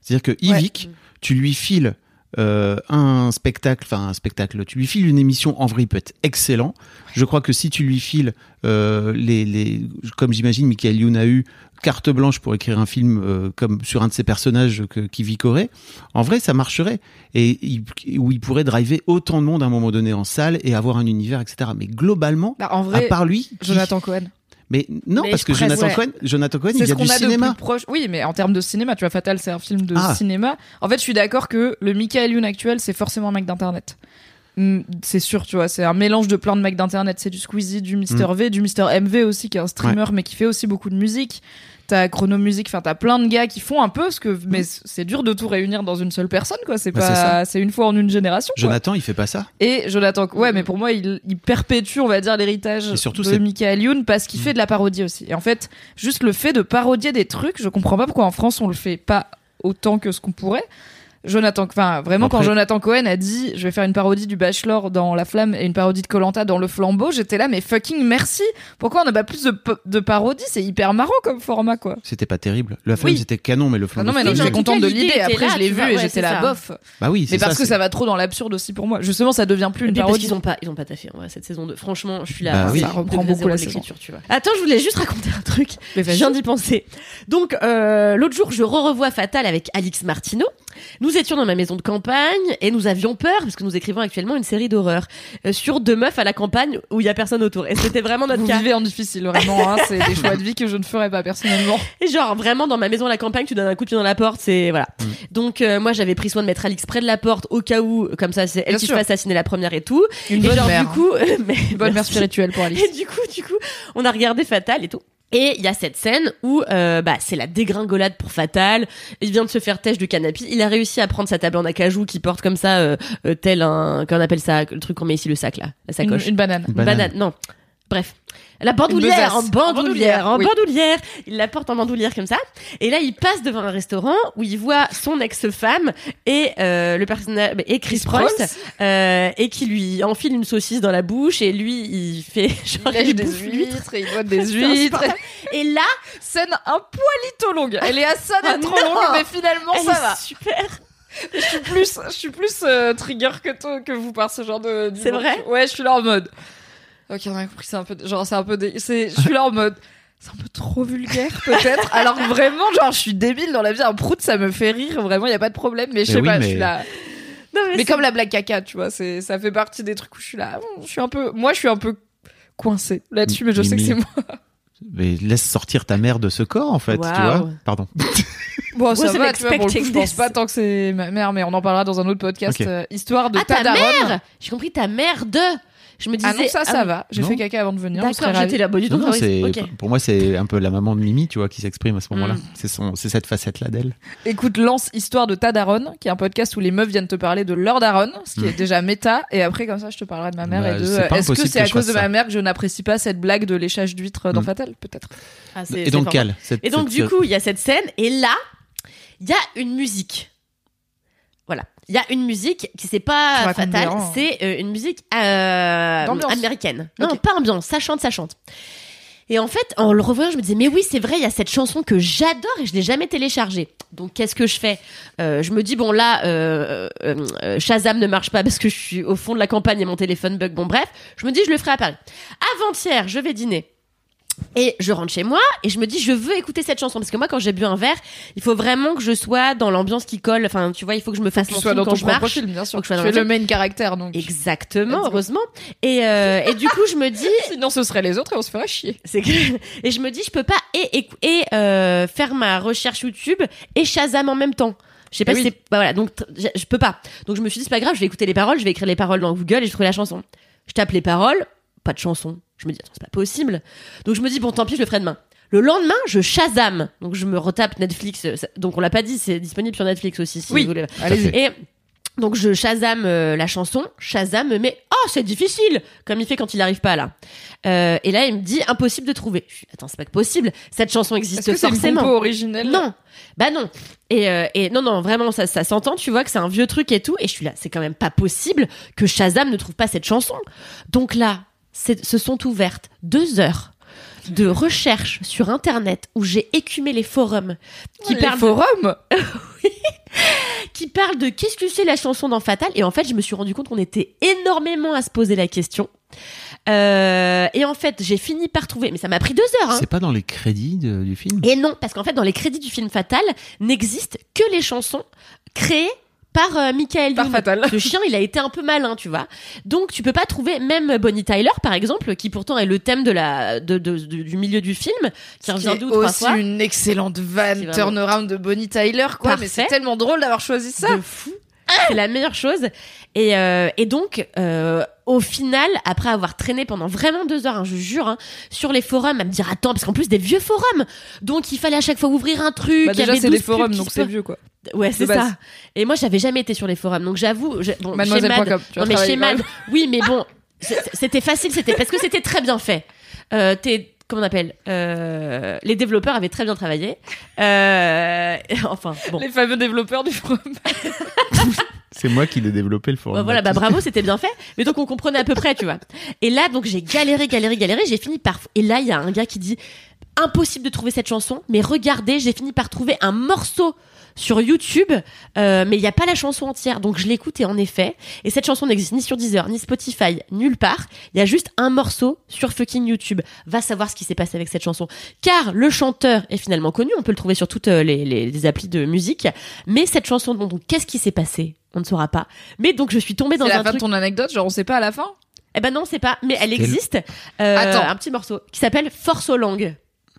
C'est-à-dire que Yvick, tu lui files euh, un spectacle, enfin un spectacle, tu lui files une émission, en vrai, il peut être excellent. Je crois que si tu lui files euh, les, les, comme j'imagine Michael Youn a eu carte blanche pour écrire un film euh, comme sur un de ses personnages que, qui vicorait, en vrai, ça marcherait et il, où il pourrait driver autant de monde à un moment donné en salle et avoir un univers, etc. Mais globalement, Bah, en à vrai, part lui, qui- Jonathan Cohen. Mais non, Mais parce que presse, Jonathan ouais. Cohen, Jonathan Cohen, C'est il y a du a cinéma. plus proche. Oui, mais en termes de cinéma, tu vois, Fatal, c'est un film de Ah. cinéma. En fait, je suis d'accord que le Michael Youn actuel, c'est forcément un mec d'internet. Hmm, C'est sûr, tu vois, c'est un mélange de plein de mecs d'internet. C'est du Squeezie, du Mr. Mm. V, du Mr. MV aussi, qui est un streamer, mais qui fait aussi beaucoup de musique. T'as Chrono Music, enfin, t'as plein de gars qui font un peu ce que, mais c'est dur de tout réunir dans une seule personne, quoi. C'est. Bah, pas, c'est une fois en une génération, quoi. Jonathan, il fait pas ça? Et Jonathan, ouais, mais pour moi, il, il perpétue, on va dire, l'héritage de Michael Youn parce qu'il Mm. fait de la parodie aussi. Et en fait, juste le fait de parodier des trucs, je comprends pas pourquoi en France on le fait pas autant que ce qu'on pourrait. Jonathan, enfin vraiment quand Jonathan Cohen a dit je vais faire une parodie du Bachelor dans La Flamme et une parodie de Colanta dans Le Flambeau, j'étais là mais fucking merci. Pourquoi on n'a pas plus de, parodies C'est hyper marrant comme format quoi. C'était pas terrible. La flamme, Oui. c'était canon, mais le Ah flambeau. non mais c'était non, mais en j'étais contente de l'idée Après là, je l'ai vu vois, et ouais, j'étais là ça. bof. Bah oui, c'est Mais ça. parce que ça va trop dans l'absurde aussi pour moi. Justement ça devient plus une parce parodie. qu'ils ont pas, ils ont pas taffé vrai, cette saison 2. Franchement, je suis là. Bah oui. c'est Ça reprend beaucoup la tu vois. Attends, je voulais juste raconter un truc. Je viens d'y penser. Donc, euh, l'autre jour, je re-revois Fatal avec Alix Martineau. Nous étions dans ma maison de campagne et nous avions peur parce que nous écrivons actuellement une série d'horreur euh, sur deux meufs à la campagne où il y a personne autour. Et c'était vraiment notre Vous cas. vivez en difficile, vraiment. Hein, c'est des choix de vie que je ne ferais pas personnellement. Et genre vraiment dans ma maison à la campagne, tu donnes un coup de pied dans la porte, c'est voilà. Mm. Donc euh, moi j'avais pris soin de mettre Alix près de la porte au cas où, comme ça c'est elle qui se fait assassiner la première et tout. Une et bonne genre mère. du coup, mais Une bonne mère merci. spirituelle pour Alice. Et du coup, du coup, on a regardé Fatal et tout. Et il y a cette scène où euh, bah, c'est la dégringolade pour Fatal. Il vient de se faire têche de canapé. Il a réussi à prendre sa table en acajou qui porte comme ça, euh, euh, tel un, qu'on appelle ça, le truc qu'on met ici, le sac là, la Une, sacoche. une banane. Une banane. banane. Non. Bref. La bandoulière, en bandoulière, en oui. bandoulière. Il la porte en bandoulière comme ça. Et là, il passe devant un restaurant où il voit son ex-femme et euh, le personnage et Chris, Chris Prost, euh, et qui lui enfile une saucisse dans la bouche et lui, il fait genre Il il des huîtres, et il boite des huîtres. Et là, Scène un poilito longue. Elle est à ça d'être Ah trop longue, mais finalement elle ça est va. super. Je suis plus, je suis plus euh, trigger que toi, que vous par ce genre de. C'est vrai Ouais, je suis là en mode. Ok, on a compris, c'est un peu, genre c'est un peu, dé- c'est, je suis là en mode. C'est un peu trop vulgaire peut-être. Alors vraiment, genre je suis débile dans la vie. Un prout, ça me fait rire. Vraiment, il y a pas de problème. Mais je sais oui, pas, je suis là. Non, Mais c'est- comme la blague caca, tu vois, c'est, ça fait partie des trucs où je suis là. Je suis un peu, moi, je suis un peu coincée là-dessus, mais je sais que c'est moi. Mais laisse sortir ta mère de ce corps, en fait, tu Waouh. vois. Pardon. Bon, ça va, tu vois, pour le coup, je pense pas tant que c'est ma mère, mais on en parlera dans un autre podcast. Euh, histoire de Ah, ta Tadaron. mère? J'ai compris ta mère de. Je me disais. Ah non, ça, ça oui. va. J'ai fait caca avant de venir. D'accord, j'étais là. Bon, du tout. Non, ah. Pour moi, c'est un peu la maman de Mimi, tu vois, qui s'exprime à ce moment-là. Mm. C'est, son, c'est cette facette-là d'elle. Écoute, lance Histoire de ta daronne, qui est un podcast où les meufs viennent te parler de leur daronne, ce qui est déjà méta. Et après, comme ça, je te parlerai de ma mère Bah, et de. Est-ce que c'est à cause de ma ça. mère que je n'apprécie pas cette blague de léchage d'huîtres dans Mm. Fatal Peut-être. Ah, Et donc. Cal. Et donc, du coup, il y a cette scène, et là, il y a une musique. Voilà. Il y a une musique qui c'est pas fatale, bien. c'est euh, une musique euh, américaine. Non, pas ambiance, ça chante, ça chante. Et en fait, en le revoyant, je me disais, mais oui, c'est vrai, il y a cette chanson que j'adore et je l'ai jamais téléchargée. Donc, qu'est-ce que je fais? Euh, Je me dis, bon, là, euh, Shazam ne marche pas parce que je suis au fond de la campagne et mon téléphone bug. Bon, bref, je me dis, je le ferai à Paris. Avant-hier, je vais dîner. Et je rentre chez moi et je me dis je veux écouter cette chanson. Parce que moi quand j'ai bu un verre il faut vraiment que je sois dans l'ambiance qui colle. Enfin tu vois il faut que je me fasse Tu mon film quand je marche. bien sûr. Que je Tu sois es dans le main caractère, donc. exactement Let's heureusement. Et euh, et du coup je me dis Sinon, ce serait les autres et on se ferait chier. c'est que et je me dis je peux pas et et, et, euh, faire ma recherche YouTube et Shazam en même temps. Je sais pas Eh si c'est bah voilà. Donc je peux pas. Donc je me suis dit c'est pas grave je vais écouter les paroles je vais écrire les paroles dans Google et je trouve la chanson. Je tape les paroles pas de chanson je me dis attends c'est pas possible donc je me dis bon tant pis je le ferai demain le lendemain, je Shazam. Donc je me retape Netflix. euh, Donc on l'a pas dit, c'est disponible sur Netflix aussi si Oui. vous voulez. Allez-y. Et donc je Shazam euh, la chanson, Shazam me met oh c'est difficile comme il fait quand il arrive pas là. Euh, et là il me dit impossible de trouver. Je suis, attends c'est pas possible. Cette chanson existe que c'est forcément. compo originelle Non, bah non. Et, euh, et non, non, vraiment, ça, ça s'entend, tu vois que c'est un vieux truc et tout. Et je suis là, c'est quand même pas possible que Shazam ne trouve pas cette chanson. Donc là, c'est- se sont ouvertes deux heures de recherche sur Internet où j'ai écumé les forums qui Les parlent de- forums qui parle de qu'est-ce que c'est la chanson dans Fatal. Et en fait je me suis rendu compte qu'on était énormément à se poser la question. Euh, et en fait j'ai fini par trouver. Mais ça m'a pris deux heures hein. C'est pas dans les crédits de- du film? Et non parce qu'en fait dans les crédits du film Fatal n'existent que les chansons créées par euh, Michael Par Youn. Fatal. Ce chien, il a été un peu malin, tu vois. Donc, tu peux pas trouver même Bonnie Tyler, par exemple, qui pourtant est le thème de la de, de- de- du milieu du film, qui revient est deux ou trois aussi une excellente vanne turnaround de Bonnie Tyler, quoi. Mais c'est tellement drôle d'avoir choisi ça. de fou. C'est la meilleure chose. Et, euh, et donc, euh, au final, après avoir traîné pendant vraiment deux heures, hein, je jure, hein, sur les forums, à me dire attends, parce qu'en plus des vieux forums, donc il fallait à chaque fois ouvrir un truc. Bah, déjà, c'est 12 des forums, donc c'est vieux, quoi. Ouais, c'est ça. Et moi, j'avais jamais été sur les forums, donc j'avoue, bon, chez Mad- non mais chez Mad, oui, mais bon, c'était facile, c'était parce que c'était très bien fait. Euh, t'es comment on appelle euh, Les développeurs avaient très bien travaillé. Euh, enfin, bon. Les fameux développeurs du forum. C'est moi qui l'ai développé le forum. Voilà, bah bravo, c'était bien fait. Mais donc on comprenait à peu près, tu vois. Et là, donc j'ai galéré, galéré, galéré. J'ai fini par. Et là, il y a un gars qui dit impossible de trouver cette chanson, mais regardez, j'ai fini par trouver un morceau sur YouTube, euh, mais il n'y a pas la chanson entière, donc je l'écoute et en effet, et cette chanson n'existe ni sur Deezer, ni Spotify, nulle part, il y a juste un morceau sur fucking YouTube. Va savoir ce qui s'est passé avec cette chanson, car le chanteur est finalement connu, on peut le trouver sur toutes euh, les, les, les applis de musique, mais cette chanson, donc, donc, qu'est-ce qui s'est passé On ne saura pas. Mais donc je suis tombée dans C'est un la fin truc... de ton anecdote, genre on sait pas à la fin? Eh ben non, c'est pas, mais elle existe. Euh, Attends. un petit morceau qui s'appelle Force aux langues.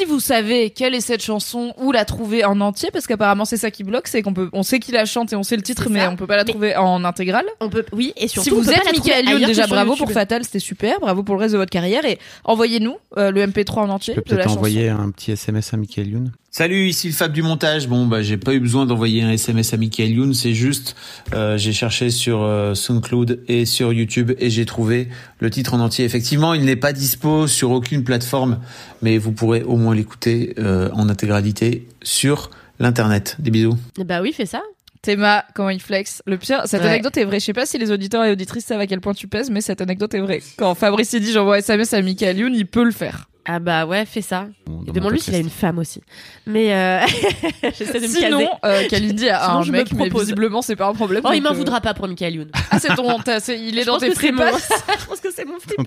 Si vous savez quelle est cette chanson, où la trouver en entier, parce qu'apparemment c'est ça qui bloque, c'est qu'on peut, on sait qui la chante et on sait le titre, mais on peut pas la Mais- trouver en intégrale. On peut, oui, et surtout si on vous êtes Michael que déjà bravo YouTube. pour Fatal, c'était super, bravo pour le reste de votre carrière et envoyez-nous euh, le MP3 en entier Je peux peut-être chanson. envoyer un petit SMS à Michael Youn. Salut, ici le Fab du montage. Bon, bah j'ai pas eu besoin d'envoyer un SMS à Michael Youn, c'est juste euh, j'ai cherché sur euh, SoundCloud et sur YouTube et j'ai trouvé le titre en entier. Effectivement, il n'est pas dispo sur aucune plateforme, mais vous pourrez au moins l'écouter euh, en intégralité sur l'internet. Des bisous. Bah oui, fais ça. Théma, comment il flex. Le pire, cette Ouais. anecdote est vraie. Je sais pas si les auditeurs et auditrices savent à quel point tu pèses, mais cette anecdote est vraie. Quand Fabrice dit j'envoie SMS à Michael Youn, il peut le faire. Ah bah ouais, fais ça. Bon, demande-lui s'il a une femme aussi. Mais euh... j'essaie de me Sinon, euh, Kalindi a Sinon, un je me mec, mais visiblement c'est pas un problème. Oh, il m'en euh, voudra pas pour Michael Youn. Ah, c'est ton, il est Je dans tes c'est mon-. Je pense que c'est mon flip.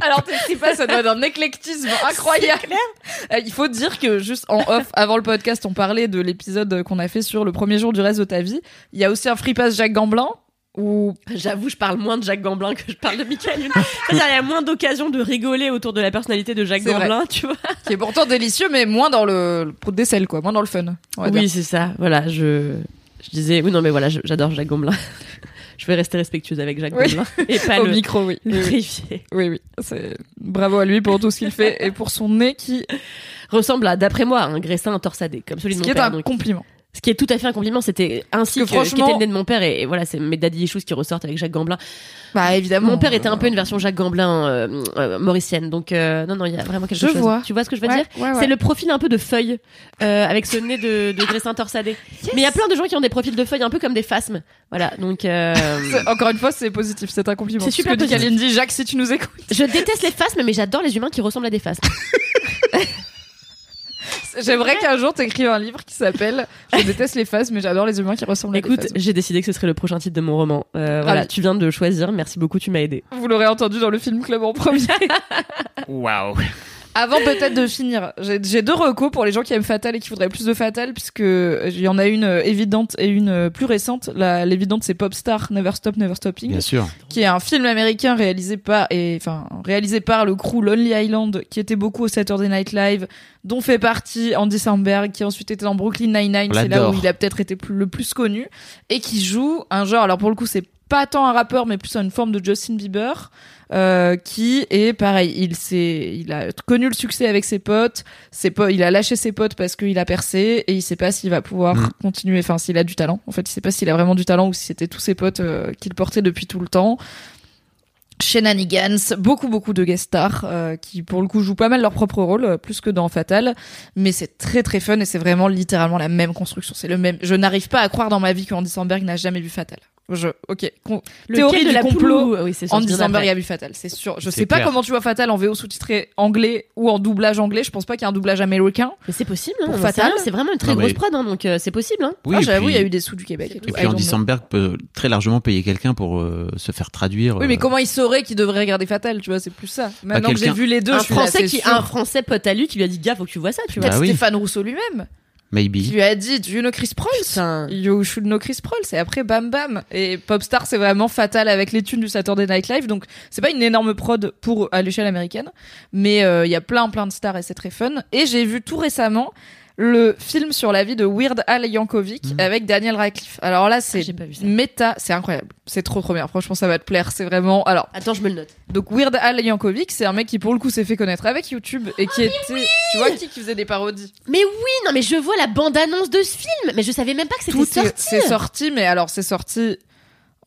Alors tes fripasses, ça doit être un éclectisme incroyable. Euh, Il faut dire que juste en off, avant le podcast, on parlait de l'épisode qu'on a fait sur le premier jour du reste de ta vie. Il y a aussi un fripasse Jacques Gamblin où J'avoue, je parle moins de Jacques Gamblin que je parle de Michael Youn. Il y a moins d'occasions de rigoler autour de la personnalité de Jacques vrai. Gamblin, tu vois. qui est pourtant délicieux, mais moins dans le, le pot de sel, quoi, moins dans le fun. Oui, c'est ça. Voilà, je, je disais, oui, non, mais voilà, j'adore Jacques Gamblin. je vais rester respectueuse avec Jacques Oui. Gamblin et pas Au le, micro, oui. le Oui, oui. C'est bravo à lui pour tout ce qu'il fait et pour son nez qui, Ressemble à, d'après moi, à un graissin torsadé, comme celui ce de qui mon est père. un donc- compliment. Ce qui est tout à fait un compliment, c'était ainsi que, que franchement- qu'était le nez de mon père et, et voilà, c'est mes daddy issues qui ressortent avec Jacques Gamblin. Bah évidemment. Mon père était un peu une version Jacques Gamblin euh, euh, mauricienne, donc euh, non non, il y a vraiment quelque Je chose. vois. Tu vois ce que je veux Ouais, dire ouais, ouais. C'est le profil un peu de feuille avec ce nez de, de torsadé. Mais il y a plein de gens qui ont des profils de feuilles un peu comme des phasmes. Voilà, donc Encore une fois, c'est positif, c'est un compliment. C'est Ce super que dit. Jacques, si tu nous écoutes. je déteste les phasmes, mais j'adore les humains qui ressemblent à des phasmes. J'aimerais qu'un jour t'écrives un livre qui s'appelle Je déteste les faces, mais j'adore les humains qui ressemblent à Écoute, des faces. j'ai décidé que ce serait le prochain titre de mon roman. Euh, voilà, oui. tu viens de choisir. Merci beaucoup, tu m'as aidé. Vous l'aurez entendu dans le film Club en premier. Waouh. Avant peut-être de finir, j'ai deux recos pour les gens qui aiment Fatal et qui voudraient plus de Fatal, puisque il y en a une euh, évidente et une euh, plus récente. L'évidente, c'est Popstar Never Stop Never Stopping, Bien sûr. qui est un film américain réalisé par et enfin réalisé par le crew Lonely Island, qui était beaucoup au Saturday Night Live, dont fait partie Andy Samberg, qui ensuite été dans Brooklyn Nine-Nine, c'est là où il a peut-être été plus- le plus connu, et qui joue un genre. Alors pour le coup, c'est pas tant un rappeur, mais plus une forme de Justin Bieber. euh, qui est pareil, il s'est, il a connu le succès avec ses potes, ses potes, il a lâché ses potes parce qu'il a percé et il sait pas s'il va pouvoir Mm. continuer, enfin s'il a du talent. En fait, il sait pas s'il a vraiment du talent ou si c'était tous ses potes euh, qu'il portait depuis tout le temps. Shenanigans, beaucoup beaucoup de guest stars euh, qui pour le coup jouent pas mal leur propre rôle, euh, plus que dans Fatal, mais c'est très très fun et c'est vraiment littéralement la même construction. C'est le même. Je n'arrive pas à croire dans ma vie que Andy Samberg n'a jamais vu Fatal. Je, ok. Con- Théorie de du la complot. ou- Oui, c'est sûr, après. a vu Fatal, c'est sûr. Je sais pas comment tu vois Fatal en VO sous-titré anglais ou en doublage anglais. Je pense pas qu'il y ait un doublage américain. Mais c'est possible. Hein, Pour Fatal. c'est vraiment une très Non, grosse mais- prod, hein, donc euh, c'est possible. Hein. Oui, ah, j'avoue, il y a eu des sous du Québec et tout. Et puis Andy know. Samberg peut très largement payer quelqu'un pour euh, se faire traduire. Oui, mais euh, comment il saurait qu'il devrait regarder Fatal, tu vois, c'est plus ça. Maintenant que j'ai vu les deux, un je suis là, français c'est qui, sûr. un français pote à lui qui lui a dit gars, faut que tu vois ça, tu vois. Peut-être Bah. Stéphane Rousseau lui-même, Maybe. lui a dit, do you know Chris Prolls? You should know Chris Prolls. Et après, bam bam. Et Popstar, c'est vraiment fatal avec les thunes du Saturday Night Live. Donc, c'est pas une énorme prod pour, à l'échelle américaine. Mais euh, il y a plein plein de stars et c'est très fun. Et j'ai vu tout récemment le film sur la vie de Weird Al Yankovic avec Daniel Radcliffe. Alors là, c'est Ah, méta, c'est incroyable. C'est trop trop bien. Franchement, ça va te plaire. C'est vraiment, alors, Attends, je me le note. donc Weird Al Yankovic, c'est un mec qui pour le coup s'est fait connaître avec YouTube et qui était, tu vois, qui, qui faisait des parodies. Mais oui, non, mais je vois la bande-annonce de ce film, mais je savais même pas que c'était sorti. c'est sorti, mais alors c'est sorti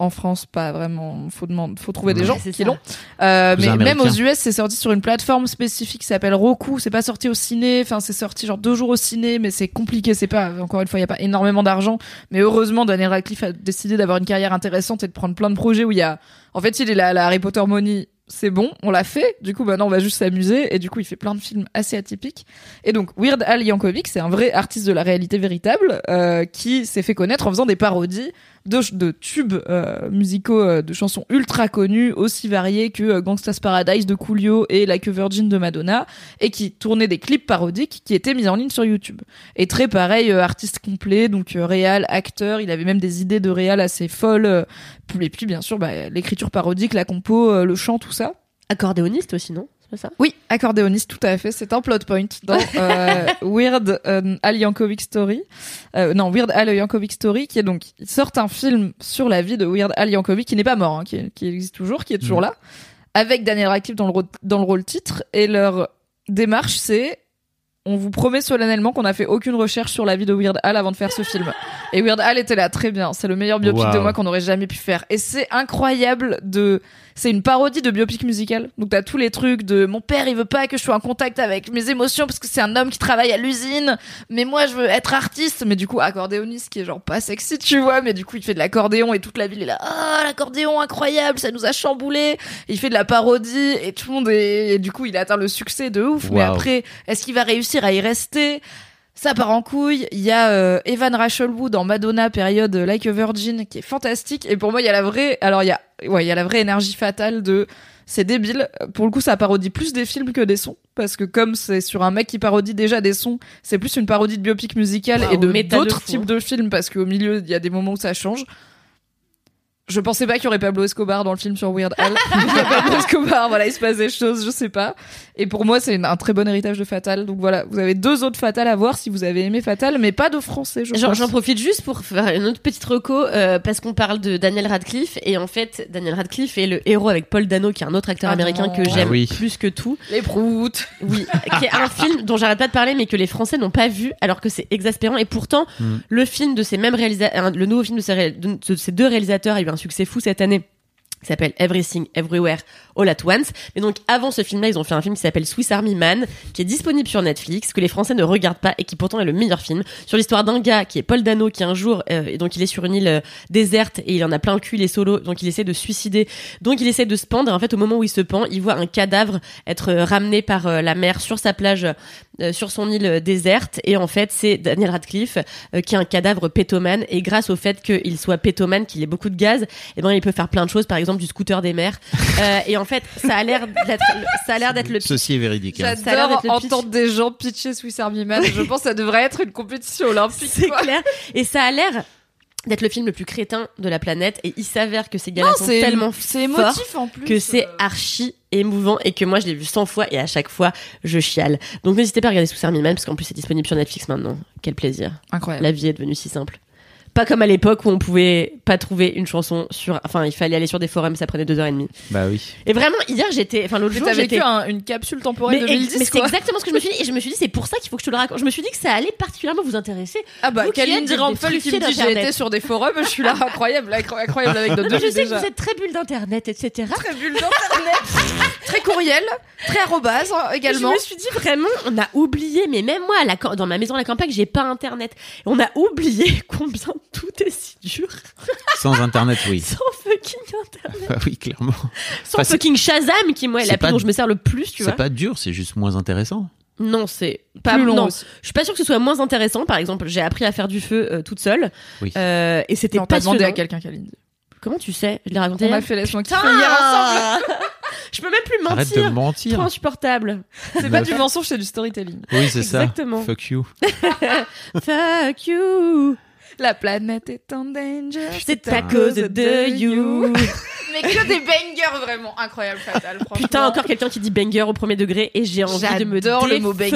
En France, pas vraiment. Faut demander, faut trouver des Ouais, gens qui l'ont. Euh, mais même aux. US, c'est sorti sur une plateforme spécifique qui s'appelle Roku. C'est pas sorti au ciné. Enfin, c'est sorti genre deux jours au ciné, mais c'est compliqué. C'est pas encore une fois, il y a pas énormément d'argent. Mais heureusement, Daniel Radcliffe a décidé d'avoir une carrière intéressante et de prendre plein de projets où il y a. En fait, il est là, la Harry Potter Money. C'est bon, on l'a fait. Du coup, maintenant, on va juste s'amuser. Et du coup, il fait plein de films assez atypiques. Et donc, Weird Al Yankovic, c'est un vrai artiste de la réalité véritable euh, qui s'est fait connaître en faisant des parodies de, de tubes euh, musicaux euh, de chansons ultra connues, aussi variées que Gangsta's Paradise de Coolio et Like a Virgin de Madonna, et qui tournait des clips parodiques qui étaient mis en ligne sur YouTube. Et très pareil, artiste complet, donc réal, acteur, il avait même des idées de réal assez folles. et puis bien sûr, bah, l'écriture parodique, la compo, le chant, tout ça. Accordéoniste aussi, non? C'est pas ça? Oui, accordéoniste, tout à fait. C'est un plot point dans euh, Weird euh, Al Yankovic Story. Euh, non, Weird Al Yankovic Story, qui est donc ils sortent un film sur la vie de Weird Al Yankovic, qui n'est pas mort, hein, qui, qui existe toujours, qui est toujours là, avec Daniel Radcliffe dans le, rôle- dans le rôle titre. Et leur démarche, c'est on vous promet solennellement qu'on n'a fait aucune recherche sur la vie de Weird Al avant de faire ce film. Et Weird Al était là, très bien. C'est le meilleur biopic de moi qu'on aurait jamais pu faire. Et c'est incroyable de. C'est une parodie de biopic musical. Donc t'as tous les trucs de mon père, il veut pas que je sois en contact avec mes émotions parce que c'est un homme qui travaille à l'usine. Mais moi, je veux être artiste. Mais du coup, accordéoniste qui est genre pas sexy, tu vois. Mais du coup, il fait de l'accordéon et toute la ville est là. Ah, l'accordéon incroyable, ça nous a chamboulé. Il fait de la parodie et tout le monde est. Et du coup, il atteint le succès de ouf. Mais après, est-ce qu'il va réussir à y rester? Ça part en couille. Il y a euh, Evan Rachel Wood en Madonna période euh, Like a Virgin qui est fantastique. Et pour moi, il y a la vraie, alors il y a, ouais, il y a la vraie énergie fatale de c'est débile. Pour le coup, ça parodie plus des films que des sons. Parce que comme c'est sur un mec qui parodie déjà des sons, c'est plus une parodie de biopic musical Waouh, et de d'autres types hein. de films parce qu'au milieu, il y a des moments où ça change. Je pensais pas qu'il y aurait Pablo Escobar dans le film sur Weird Al. Il y a Pablo Escobar, voilà, il se passe des choses, je sais pas. Et pour moi, c'est un très bon héritage de Fatal. Donc voilà, vous avez deux autres Fatal à voir si vous avez aimé Fatal, mais pas de français, je J'en pense. j'en profite juste pour faire une autre petite reco euh, parce qu'on parle de Daniel Radcliffe et en fait Daniel Radcliffe est le héros avec Paul Dano qui est un autre acteur Ah américain non. que j'aime Ah oui. plus que tout. Les proutes. Oui, qui est un film dont j'arrête pas de parler mais que les Français n'ont pas vu alors que c'est exaspérant et pourtant Mm. le film de ces mêmes réalisateurs, le nouveau film de ces, de ces deux réalisateurs a eu un succès fou cette année qui s'appelle Everything Everywhere All at Once. Mais donc avant ce film-là, ils ont fait un film qui s'appelle Swiss Army Man, qui est disponible sur Netflix, que les Français ne regardent pas et qui pourtant est le meilleur film sur l'histoire d'un gars qui est Paul Dano, qui un jour, euh, et donc il est sur une île euh, déserte et il en a plein le cul, il est solo, donc il essaie de suicider, donc il essaie de se pendre. Et en fait, au moment où il se pend, il voit un cadavre être euh, ramené par la mer sur sa plage, sur son île euh, déserte. Et en fait, c'est Daniel Radcliffe euh, qui est un cadavre pétomane. Et grâce au fait qu'il soit pétomane, qu'il ait beaucoup de gaz, et ben il peut faire plein de choses, par exemple du scooter des mers. Euh, et en fait, ça a l'air d'être, ça a l'air d'être le Ceci est véridique. hein. Ça a l'air J'adore d'être le pitch. entendre des gens pitcher Swiss Army Man. Je pense que ça devrait être une compétition olympique. C'est quoi. clair. Et ça a l'air d'être le film le plus crétin de la planète. Et il s'avère que ces gars-là Non, sont c'est tellement c'est forts émotif en plus. que c'est Euh, archi émouvant et que moi je l'ai vu 100 fois et à chaque fois je chiale. Donc n'hésitez pas à regarder sous Army Man parce qu'en plus c'est disponible sur Netflix maintenant. Quel plaisir. incroyable. La vie est devenue si simple. Pas comme à l'époque où on pouvait pas trouver une chanson sur, enfin il fallait aller sur des forums, ça prenait deux heures et demie. Bah oui. Et vraiment hier j'étais, enfin l'autre jour j'étais un- une capsule temporelle mais, 2010 mais c'est exactement ce que je me suis dit et je me suis dit c'est pour ça qu'il faut que je te le raconte. Je me suis dit que ça allait particulièrement vous intéresser. Ah bah Kaline Dirampel qui me dit j'ai été sur des forums, je suis là incroyable, incro- incroyable avec notre je sais déjà. que vous êtes très bulle d'internet, etc. très bulle d'internet, très courriel, très arrobase hein, également. Je me suis dit vraiment, on a oublié, mais même moi, à la, cam- dans ma maison à la campagne, j'ai pas internet. On a oublié combien tout est si dur Sans internet, oui. sans fucking internet. Bah oui, clairement. Sans Bah, c'est- fucking Shazam, qui moi est c'est l'appli pas- dont je me sers le plus, tu C'est vois. pas dur, c'est juste moins intéressant. Non, c'est pas Plus long non. Je suis pas sûre que ce soit moins intéressant. Par exemple, j'ai appris à faire du feu euh, toute seule. Oui. Euh, et c'était passionnant. demandé à quelqu'un Kaline. Comment tu sais? Je l'ai raconté On a fait laisse-moi kiffer Putain hier ensemble. Je peux même plus Arrête de mentir. mentir. Trop insupportable. C'est pas du mensonge, c'est du storytelling. Oui, c'est ça. Exactement. Fuck you. Fuck you. La planète est en danger. C'est à cause de you. Mais que des bangers vraiment incroyables, fatal. Putain, encore quelqu'un qui dit banger au premier degré et j'ai envie de me le mot banger.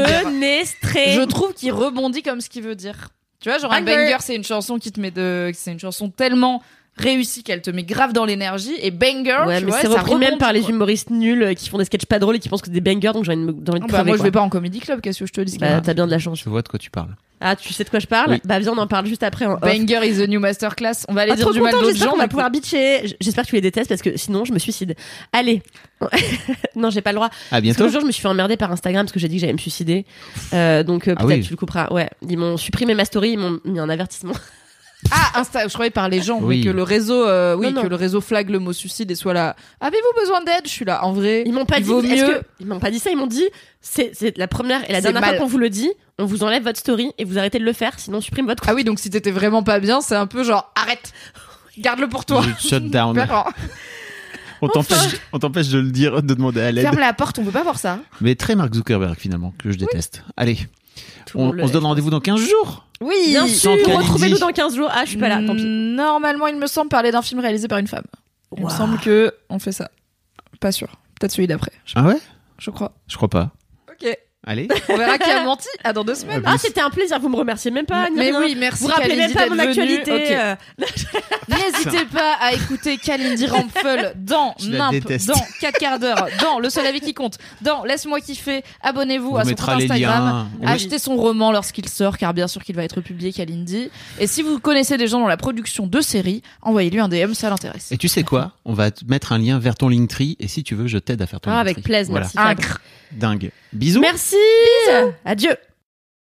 Je trouve qu'il rebondit comme ce qu'il veut dire. Tu vois, genre un Banger. banger, c'est une chanson qui te met de, c'est une chanson tellement réussie qu'elle te met grave dans l'énergie. Et banger, Ouais, tu mais vois, c'est ça repris même par les humoristes nuls euh, qui font des sketchs pas drôles et qui pensent que c'est des bangers, donc j'ai envie de envie de Ah bah, crever, moi, je vais pas en comédie club, qu'est-ce que je te dis Bah, t'as bien de la chance. Je vois de quoi tu parles. Ah, tu sais de quoi je parle Oui. Bah viens, on en parle juste après. En off. Banger is the new masterclass. On va aller Ah, dire trop du mal d'autres j'espère gens. qu'on va pouvoir bitcher. J'espère que tu les détestes parce que sinon je me suicide. Allez. non, j'ai pas le droit. À Parce que bientôt. jour, je me suis fait emmerder par Instagram parce que j'ai dit que j'allais me suicider. Euh, donc euh, Ah peut-être oui. tu le couperas. Ouais, ils m'ont supprimé ma story, ils m'ont mis un avertissement. Ah, Insta, je croyais par les gens, Oui. mais que le réseau, euh, oui, Non, non. que le réseau flague le mot suicide et soit là. Avez-vous besoin d'aide? Je suis là. En vrai, Ils m'ont pas il dit. vaut est-ce mieux. que- Ils m'ont pas dit ça. Ils m'ont dit c'est la première et la dernière mal. fois qu'on vous le dit. On vous enlève votre story et vous arrêtez de le faire, sinon on supprime votre. Ah oui, donc si t'étais vraiment pas bien, c'est un peu genre arrête, garde-le pour toi. Shut down. On t'empêche, on t'empêche de le dire, de demander à l'aide. Ferme la porte, on veut pas voir ça. Mais très Mark Zuckerberg finalement, que je déteste. Allez, on, se donne rendez-vous dans 15 jours. Oui, Bien sûr, retrouvez-nous dans 15 jours. Ah, je suis pas là, tant pis. Normalement, il me semble parler d'un film réalisé par une femme. Il me semble que on fait ça. Pas sûr. Peut-être celui d'après. Je, Ah ouais? Je crois. Je crois pas. Allez. On verra qui a menti. À dans deux semaines. Ah, c'était un plaisir, vous me remerciez même pas. Mais oui, merci. Vous rappelez même pas mon venue. actualité. Euh. N'hésitez pas à écouter Kalindi Rampfel dans Nimp, dans 4 quarts d'heure, dans Le seul avis qui compte, dans Laisse-moi kiffer. Abonnez-vous On à son compte les Instagram. liens. Oui. Achetez son roman lorsqu'il sort, car bien sûr qu'il va être publié, Kalindi. Et si vous connaissez des gens dans la production de séries, envoyez-lui un DM, ça l'intéresse. Et tu sais quoi? On va te mettre un lien vers ton Linktree et si tu veux, je t'aide à faire ton Ah, Linktree. avec plaisir, Voilà. Dingue. Bisous. Merci. Adieu.